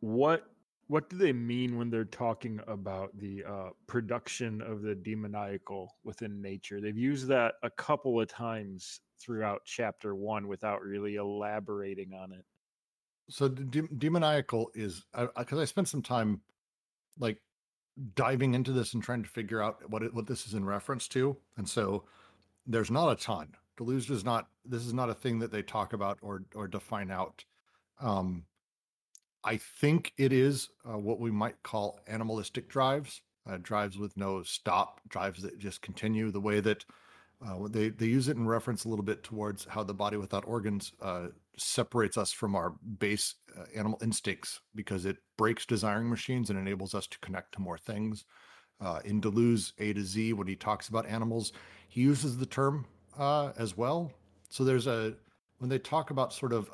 what what do they mean when they're talking about the uh, production of the demoniacal within nature? They've used that a couple of times throughout chapter one without really elaborating on it. So de- demoniacal is because I, spent some time like diving into this and trying to figure out what it, what this is in reference to, and so there's not a ton. Deleuze does not. This is not a thing that they talk about or or define out. Um, I think it is uh, what we might call animalistic drives, uh, drives with no stop, drives that just continue. The way that uh, they they use it in reference a little bit towards how the body without organs uh, separates us from our base uh, animal instincts because it breaks desiring machines and enables us to connect to more things. Uh, in Deleuze A to Z, when he talks about animals, he uses the term as well. So there's a when they talk about sort of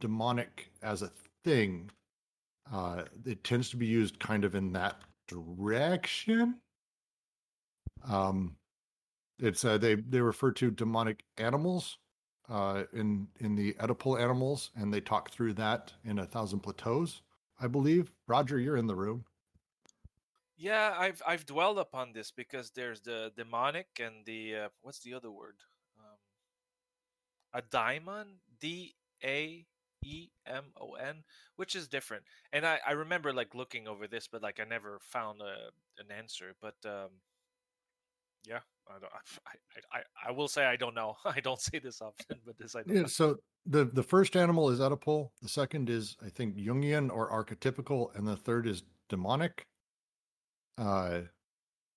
demonic as a thing, uh, it tends to be used kind of in that direction. Um, it's uh, they they refer to demonic animals uh, in in the Oedipal animals, and they talk through that in a thousand plateaus, I believe. Roger, you're in the room. Yeah, I've I've dwelled upon this because there's the demonic and the uh, what's the other word? Um, a daimon, D A E M O N, which is different. And I I remember like looking over this, but like I never found a, an answer. But um, yeah, I don't. I, I I will say I don't know. I don't say this often, but this I. Yeah, so the the first animal is Oedipal, the second is I think Jungian or archetypical, and the third is demonic. Uh,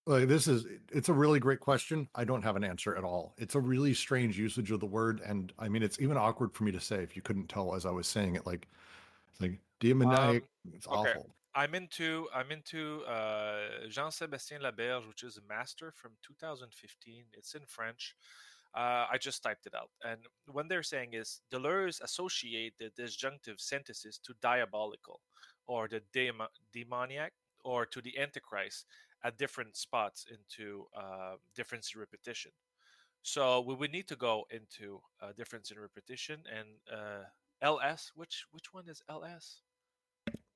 like this is it's a really great question. I don't have an answer at all. It's a really strange usage of the word, and I mean it's even awkward for me to say if you couldn't tell as I was saying it. Like it's like demoniac. it's okay. awful. I'm into I'm into uh, Jean-Sébastien Laberge, which is a master from 2015. It's in French. Uh, I just typed it out, and what they're saying is Deleuze associate the disjunctive synthesis to diabolical, or the dem- demoniac, or to the antichrist at different spots into uh, difference in repetition. So we would need to go into uh, difference in repetition and uh, LS. Which which one is LS?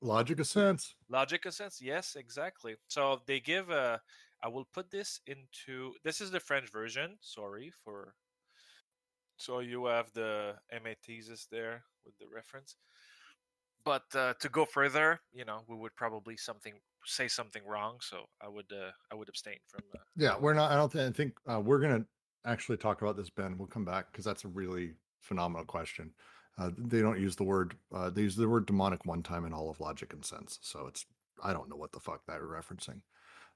Logic of sense. Logic of sense. Yes, exactly. So they give a. I will put this into. This is the French version. Sorry for. So you have the MA thesis there with the reference. But uh, to go further, you know, we would probably something say something wrong. So I would uh, I would abstain from. Uh, Yeah, we're not. I don't think. I think uh, we're gonna actually talk about this, Ben. We'll come back because that's a really phenomenal question. Uh, they don't use the word. Uh, they use the word demonic one time in all of Logic and Sense. So it's. I don't know what the fuck they're referencing.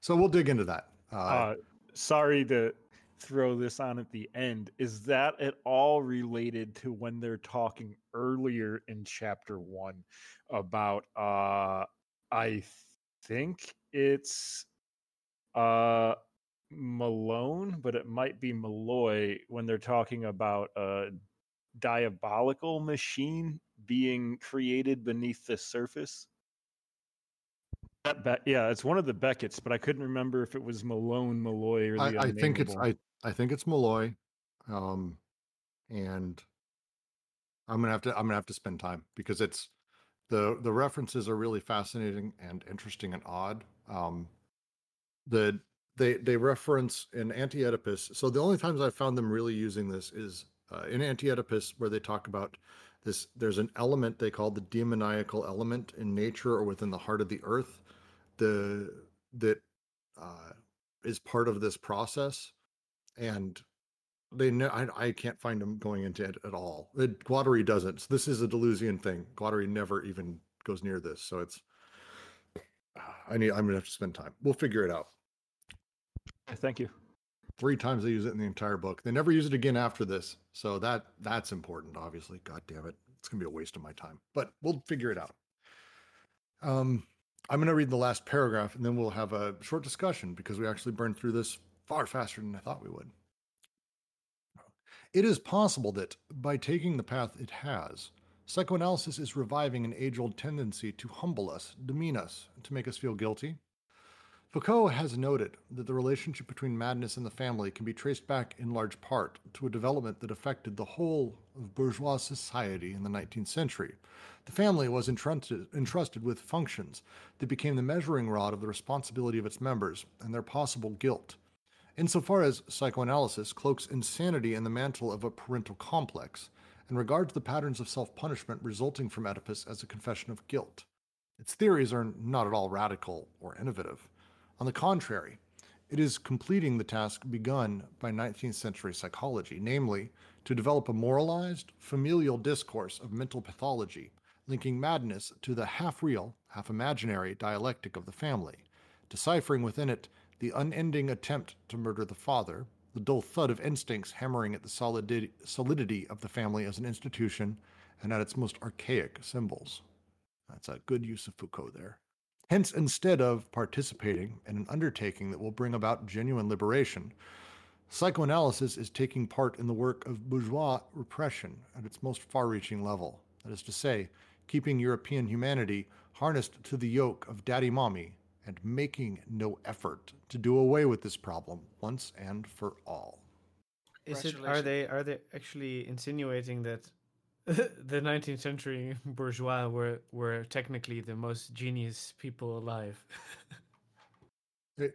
So we'll dig into that. Uh, Uh, sorry to throw this on at the end. Is that at all related to when they're talking earlier in chapter one about uh I think it's uh Malone, but it might be Molloy when they're talking about a diabolical machine being created beneath the surface. That Be- yeah, it's one of the Beckett's, but I couldn't remember if it was Malone, Molloy, or the I, I think it's. I. I think it's Molloy. Um, and I'm gonna have to. I'm gonna have to spend time because it's the the references are really fascinating and interesting and odd. Um, the they they reference in Anti-Oedipus. So the only times I've found them really using this is uh, in Anti-Oedipus, where they talk about this. There's an element they call the demoniacal element in nature or within the heart of the earth, the that uh, is part of this process, and they know I, I can't find them going into it at all. It, Guattari doesn't. So this is a Deleuzian thing. Guattari never even goes near this. So it's I need I'm gonna have to spend time. We'll figure it out. Thank you. Three times they use it in the entire book. They never use it again after this. So that that's important, obviously. God damn it. It's gonna be a waste of my time. But we'll figure it out. Um I'm gonna read the last paragraph and then we'll have a short discussion because we actually burned through this far faster than I thought we would. It is possible that by taking the path it has, psychoanalysis is reviving an age old tendency to humble us, demean us, to make us feel guilty. Foucault has noted that the relationship between madness and the family can be traced back in large part to a development that affected the whole of bourgeois society in the 19th century. The family was entrusted, entrusted with functions that became the measuring rod of the responsibility of its members and their possible guilt. Insofar as psychoanalysis cloaks insanity in the mantle of a parental complex and regards the patterns of self punishment resulting from Oedipus as a confession of guilt, its theories are not at all radical or innovative. On the contrary, it is completing the task begun by 19th century psychology, namely, to develop a moralized, familial discourse of mental pathology, linking madness to the half real, half imaginary dialectic of the family, deciphering within it the unending attempt to murder the father, the dull thud of instincts hammering at the solidity of the family as an institution and at its most archaic symbols. That's a good use of Foucault there. Hence, instead of participating in an undertaking that will bring about genuine liberation, psychoanalysis is taking part in the work of bourgeois repression at its most far reaching level. That is to say, keeping European humanity harnessed to the yoke of daddy mommy and making no effort to do away with this problem once and for all. Is it are they are they actually insinuating that the 19th century bourgeois were were technically the most genius people alive.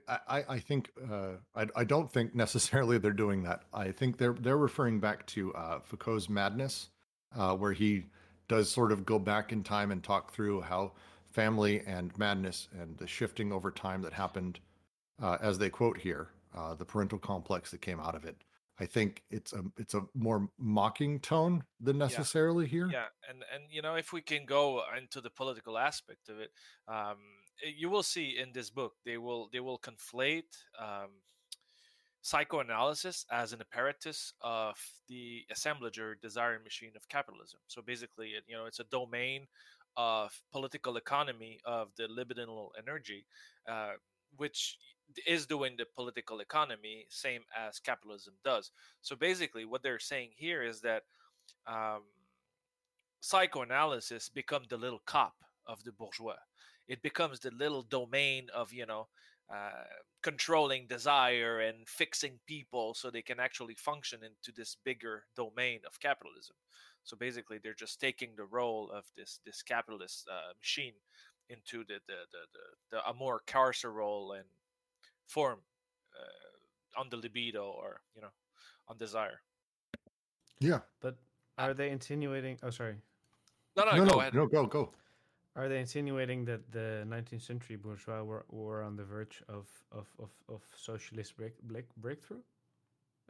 I, I think uh, I, I don't think necessarily they're doing that. I think they're they're referring back to uh, Foucault's Madness, uh, where he does sort of go back in time and talk through how family and madness and the shifting over time that happened, uh, as they quote here, uh, the parental complex that came out of it. I think it's a it's a more mocking tone than necessarily yeah. here. Yeah, and and you know if we can go into the political aspect of it, um, you will see in this book they will they will conflate um, psychoanalysis as an apparatus of the assemblage or desiring machine of capitalism. So basically, you know, it's a domain of political economy of the libidinal energy, uh, which is doing the political economy same as capitalism does. So basically, what they're saying here is that um, psychoanalysis become the little cop of the bourgeois. It becomes the little domain of you know uh, controlling desire and fixing people so they can actually function into this bigger domain of capitalism. So basically, they're just taking the role of this this capitalist uh, machine into the the, the the the a more carceral and form uh, on the libido or you know on desire. Yeah. But are they insinuating oh sorry. No no, no go no, ahead. no go go. Are they insinuating that the 19th century bourgeois were, were on the verge of of of, of socialist break, break, breakthrough?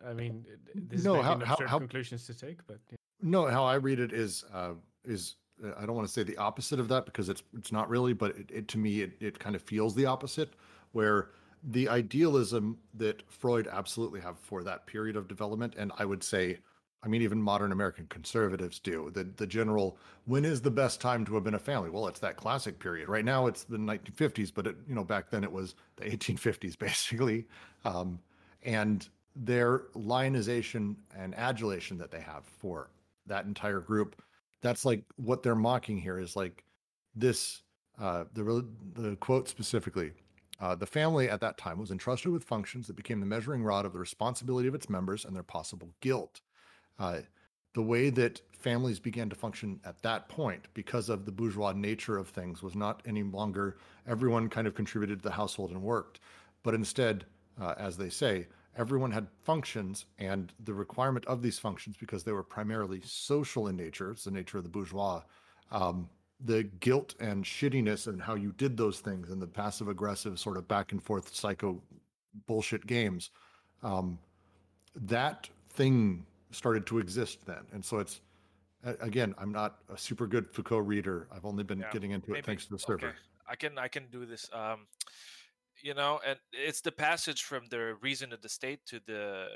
I mean this no, is how, absurd how, conclusions to take but yeah. No how i read it is uh is uh, I don't want to say the opposite of that because it's it's not really, but it, it to me it, it kind of feels the opposite, where the idealism that Freud absolutely have for that period of development, and I would say, I mean, even modern American conservatives do. The the general when is the best time to have been a family? Well, it's that classic period. Right now, it's the 1950s, but it, you know, back then it was the 1850s, basically. Um, and their lionization and adulation that they have for that entire group, that's like what they're mocking here is like this. Uh, the the quote specifically uh, the family at that time was entrusted with functions that became the measuring rod of the responsibility of its members and their possible guilt. Uh, the way that families began to function at that point, because of the bourgeois nature of things, was not any longer everyone kind of contributed to the household and worked, but instead, uh, as they say, everyone had functions, and the requirement of these functions, because they were primarily social in nature, it's the nature of the bourgeois. Um, the guilt and shittiness and how you did those things and the passive aggressive sort of back and forth psycho bullshit games um, that thing started to exist then and so it's again i'm not a super good foucault reader i've only been yeah, getting into maybe, it thanks to the server okay. i can i can do this um, you know and it's the passage from the reason of the state to the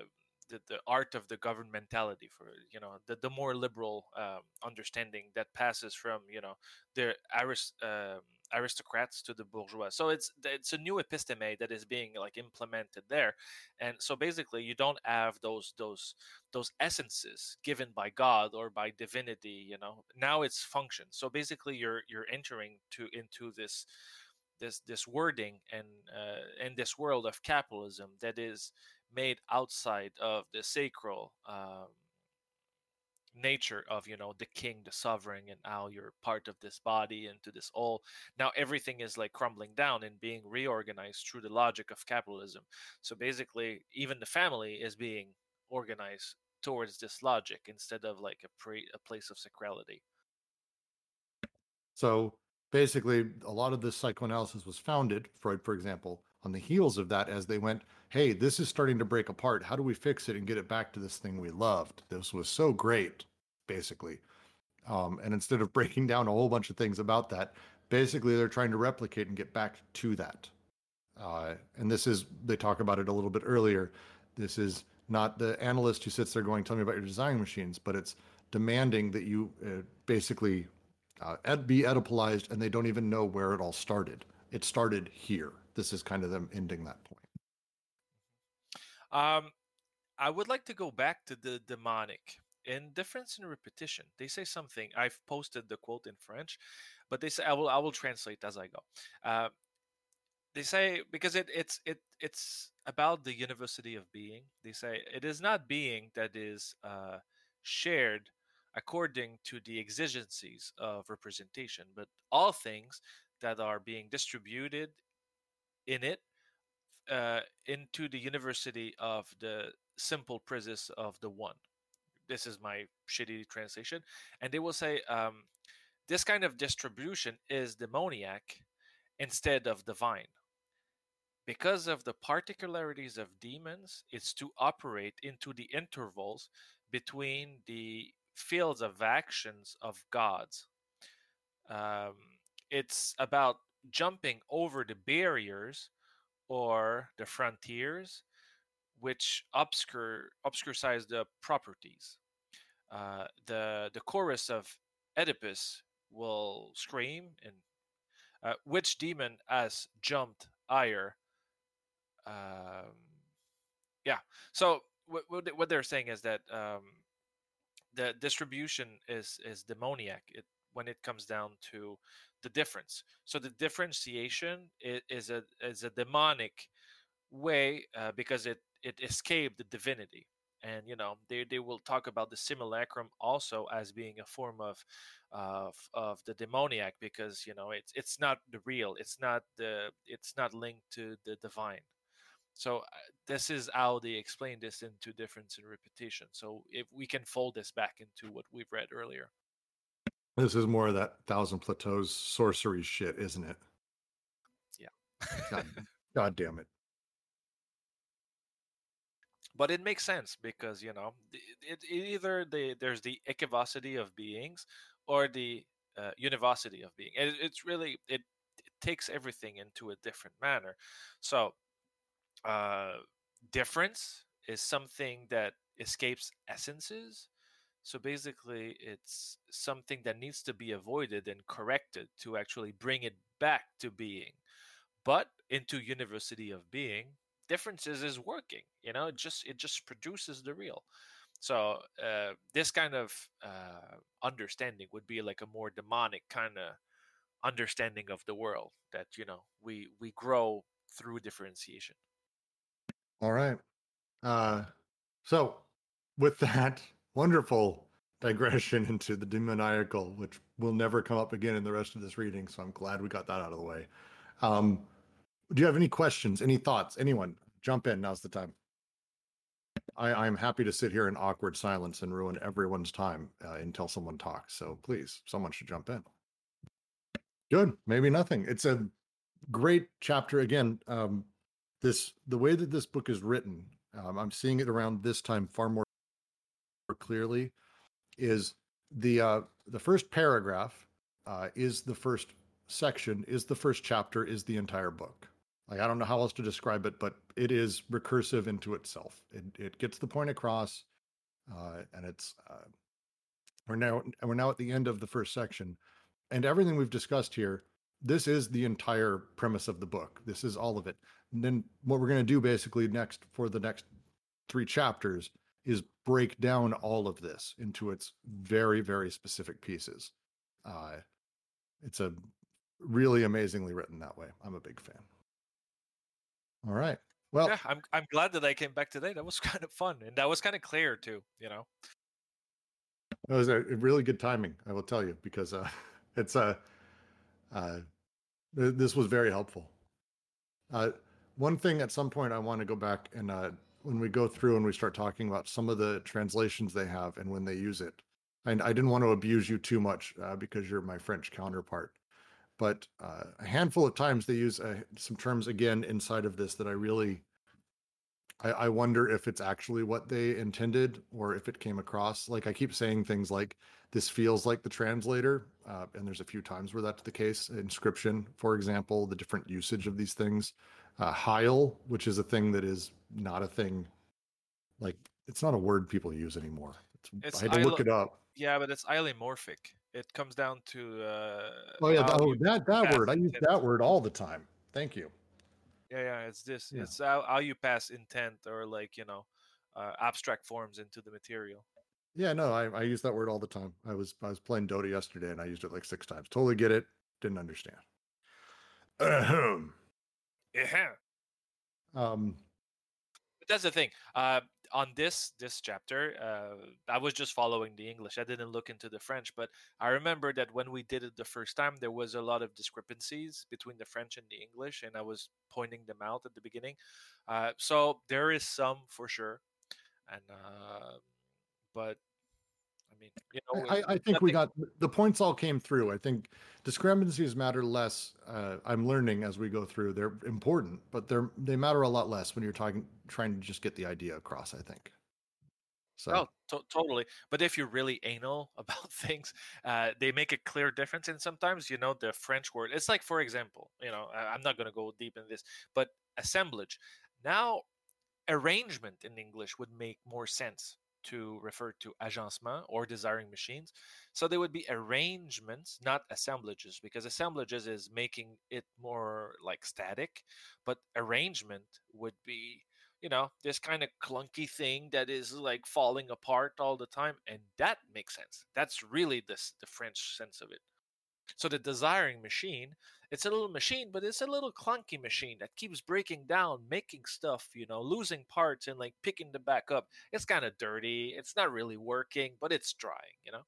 the, the art of the governmentality for you know the, the more liberal um, understanding that passes from you know the arist, uh, aristocrats to the bourgeois. So it's it's a new episteme that is being like implemented there. And so basically you don't have those those those essences given by god or by divinity you know. Now it's function. So basically you're you're entering to into this this this wording and uh, in this world of capitalism that is made outside of the sacral um, nature of you know the king the sovereign and how you're part of this body into this all. Now everything is like crumbling down and being reorganized through the logic of capitalism. So basically even the family is being organized towards this logic instead of like a pre a place of sacrality. So basically, a lot of this psychoanalysis was founded, Freud, for example, on the heels of that as they went, hey, this is starting to break apart. How do we fix it and get it back to this thing we loved? This was so great, basically. Um, and instead of breaking down a whole bunch of things about that, basically they're trying to replicate and get back to that. Uh, and this is, they talk about it a little bit earlier. This is not the analyst who sits there going, tell me about your desiring machines, but it's demanding that you uh, basically uh, ed- be Oedipalized and they don't even know where it all started. It started here. This is kind of them ending that point. Um, I would like to go back to the demonic. In difference in repetition, they say something. I've posted the quote in French, but they say I will I will translate as I go. Uh, they say because it it's it it's about the univocity of being. They say it is not being that is uh, shared according to the exigencies of representation, but all things that are being distributed in it uh, into the univocity of the simple presence of the one. This is my shitty translation. And they will say um, this kind of distribution is demoniac instead of divine. Because of the particularities of demons, it's to operate into the intervals between the fields of actions of gods. Um, it's about jumping over the barriers or the frontiers which obscure obscuresize the properties. Uh, the the chorus of Oedipus will scream, and uh, which demon has jumped higher? Um, yeah. So what what they're saying is that um, the distribution is is demoniac. It when it comes down to the difference. So the differentiation is, is a is a demonic way uh, because it it escaped the divinity and you know they, they will talk about the simulacrum also as being a form of of of the demoniac because you know it's it's not the real it's not the it's not linked to the divine so uh, this is how they explain this into difference in repetition. So if we can fold this back into what we've read earlier. This is more of that Thousand Plateaus sorcery shit, isn't it? God, God damn it. but it makes sense because you know it, it either the there's the equivocity of beings or the uh, univocity of being. It, it's really it, it takes everything into a different manner. So uh difference is something that escapes essences. So basically it's something that needs to be avoided and corrected to actually bring it back to being but into univocity of being differences is working you know it just it just produces the real. So uh, this kind of uh, understanding would be like a more demonic kind of understanding of the world that you know we we grow through differentiation All right. Uh, so, with that wonderful digression into the demoniacal, which will never come up again in the rest of this reading, so I'm glad we got that out of the way. Um, do you have any questions, any thoughts? Anyone, jump in. Now's the time. I, I'm happy to sit here in awkward silence and ruin everyone's time uh, until someone talks. So please, someone should jump in. Good. Maybe nothing. It's a great chapter. Again, um, this the way that this book is written um, i'm seeing it around this time far more clearly is the uh, the first paragraph uh, is the first section is the first chapter is the entire book. Like i don't know how else to describe it but it is recursive into itself. It, it gets the point across uh, and it's uh, we're now we're now at the end of the first section. And everything we've discussed here this is the entire premise of the book this is all of it and then what we're going to do basically next for the next three chapters is break down all of this into its very very specific pieces uh it's a really amazingly written that way. I'm a big fan. All right. Well, yeah, I'm I'm glad that I came back today. That was kind of fun, and that was kind of clear too. You know. It was a really good timing, I will tell you, because uh, it's a uh, uh, this was very helpful. Uh, one thing at some point I want to go back and uh, when we go through and we start talking about some of the translations they have and when they use it. And I didn't want to abuse you too much uh, because you're my French counterpart, but uh, a handful of times they use uh, some terms again inside of this that I really I, I wonder if it's actually what they intended or if it came across. Like I keep saying things like this feels like the translator, uh, and there's a few times where that's the case. Inscription, for example, the different usage of these things. Uh, hyle, which is a thing that is not a thing, like it's not a word people use anymore. It's, It's I had to look it up. Yeah, but it's hylomorphic. It comes down to. Uh, Oh yeah, oh that that word. I use that word all the time. Thank you. Yeah, yeah. It's this. Yeah. It's how, how you pass intent or like you know, uh, abstract forms into the material. Yeah, no, I, I use that word all the time. I was I was playing Dota yesterday and I used it like six times. Totally get it. Didn't understand. Ahem. Yeah. Um, But that's the thing. Uh, on this this chapter, uh, I was just following the English. I didn't look into the French, but I remember that when we did it the first time, there was a lot of discrepancies between the French and the English, and I was pointing them out at the beginning. Uh, so there is some for sure, and uh, but mean, you know, I, I think we got the points all came through. I think discrepancies matter less. Uh, I'm learning as we go through. They're important, but they're they matter a lot less when you're talking trying to just get the idea across. I think. So Oh, to- totally. But if you're really anal about things, uh, they make a clear difference. And sometimes, you know, the French word, it's like, for example, you know, I- I'm not going to go deep in this, but assemblage. Now, arrangement in English would make more sense to refer to agencement or desiring machines. So they would be arrangements, not assemblages, because assemblages is making it more like static, but arrangement would be you know this kind of clunky thing that is like falling apart all the time and that makes sense that's really this the french sense of it so the desiring machine it's a little machine but it's a little clunky machine that keeps breaking down making stuff you know losing parts and like picking them back up. It's kind of dirty it's not really working but it's trying you know?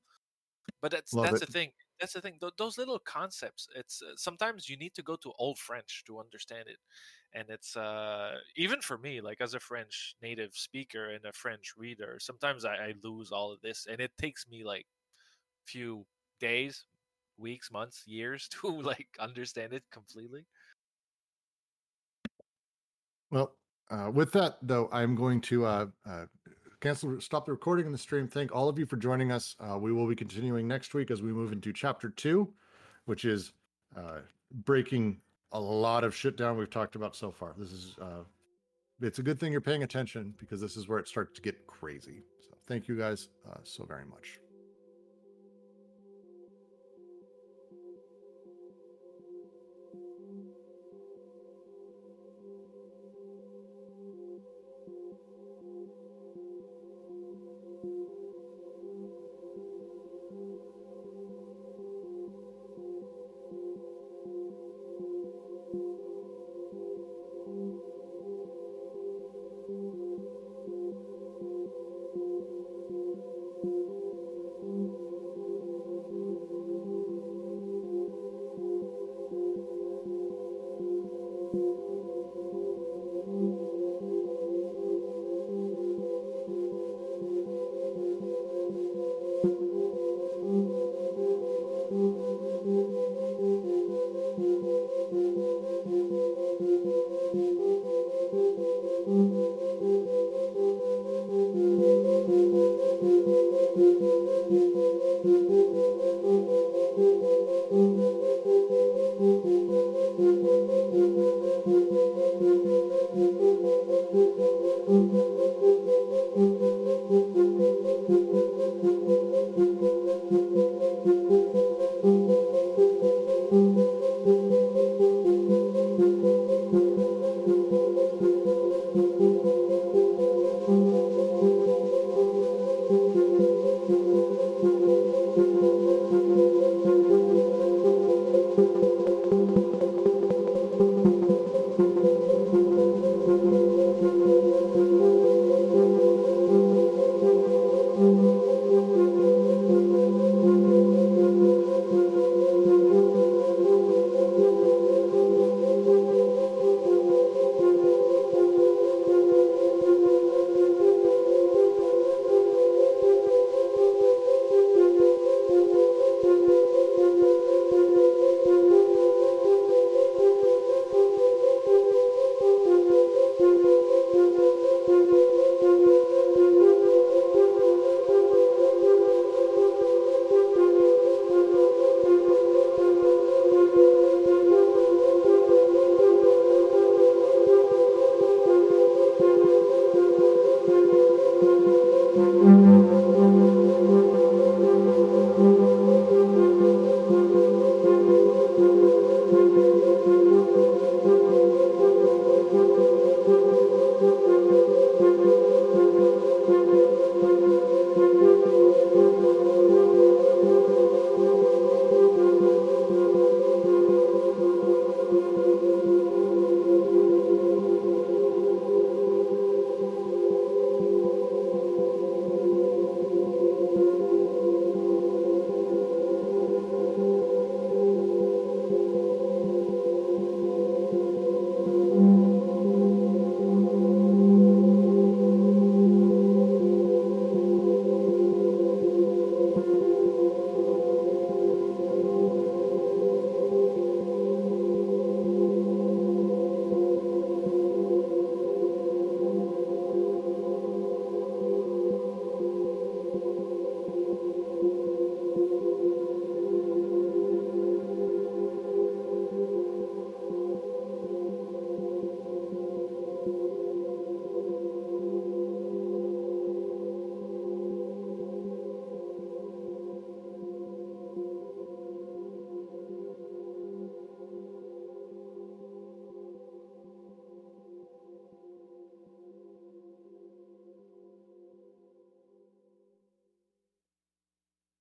But that's Love that's it. the thing that's the thing Th- those little concepts it's uh, sometimes you need to go to old french to understand it. And it's uh even for me like as a french native speaker and a french reader sometimes I, I lose all of this and it takes me like few days weeks months years to like understand it completely Well, uh, with that though, I'm going to uh, uh, cancel, stop the recording in the stream. Thank all of you for joining us. Uh, we will be continuing next week as we move into chapter two, which is uh, breaking a lot of shit down we've talked about so far. This is uh, it's a good thing you're paying attention because this is where it starts to get crazy. So thank you guys so very much.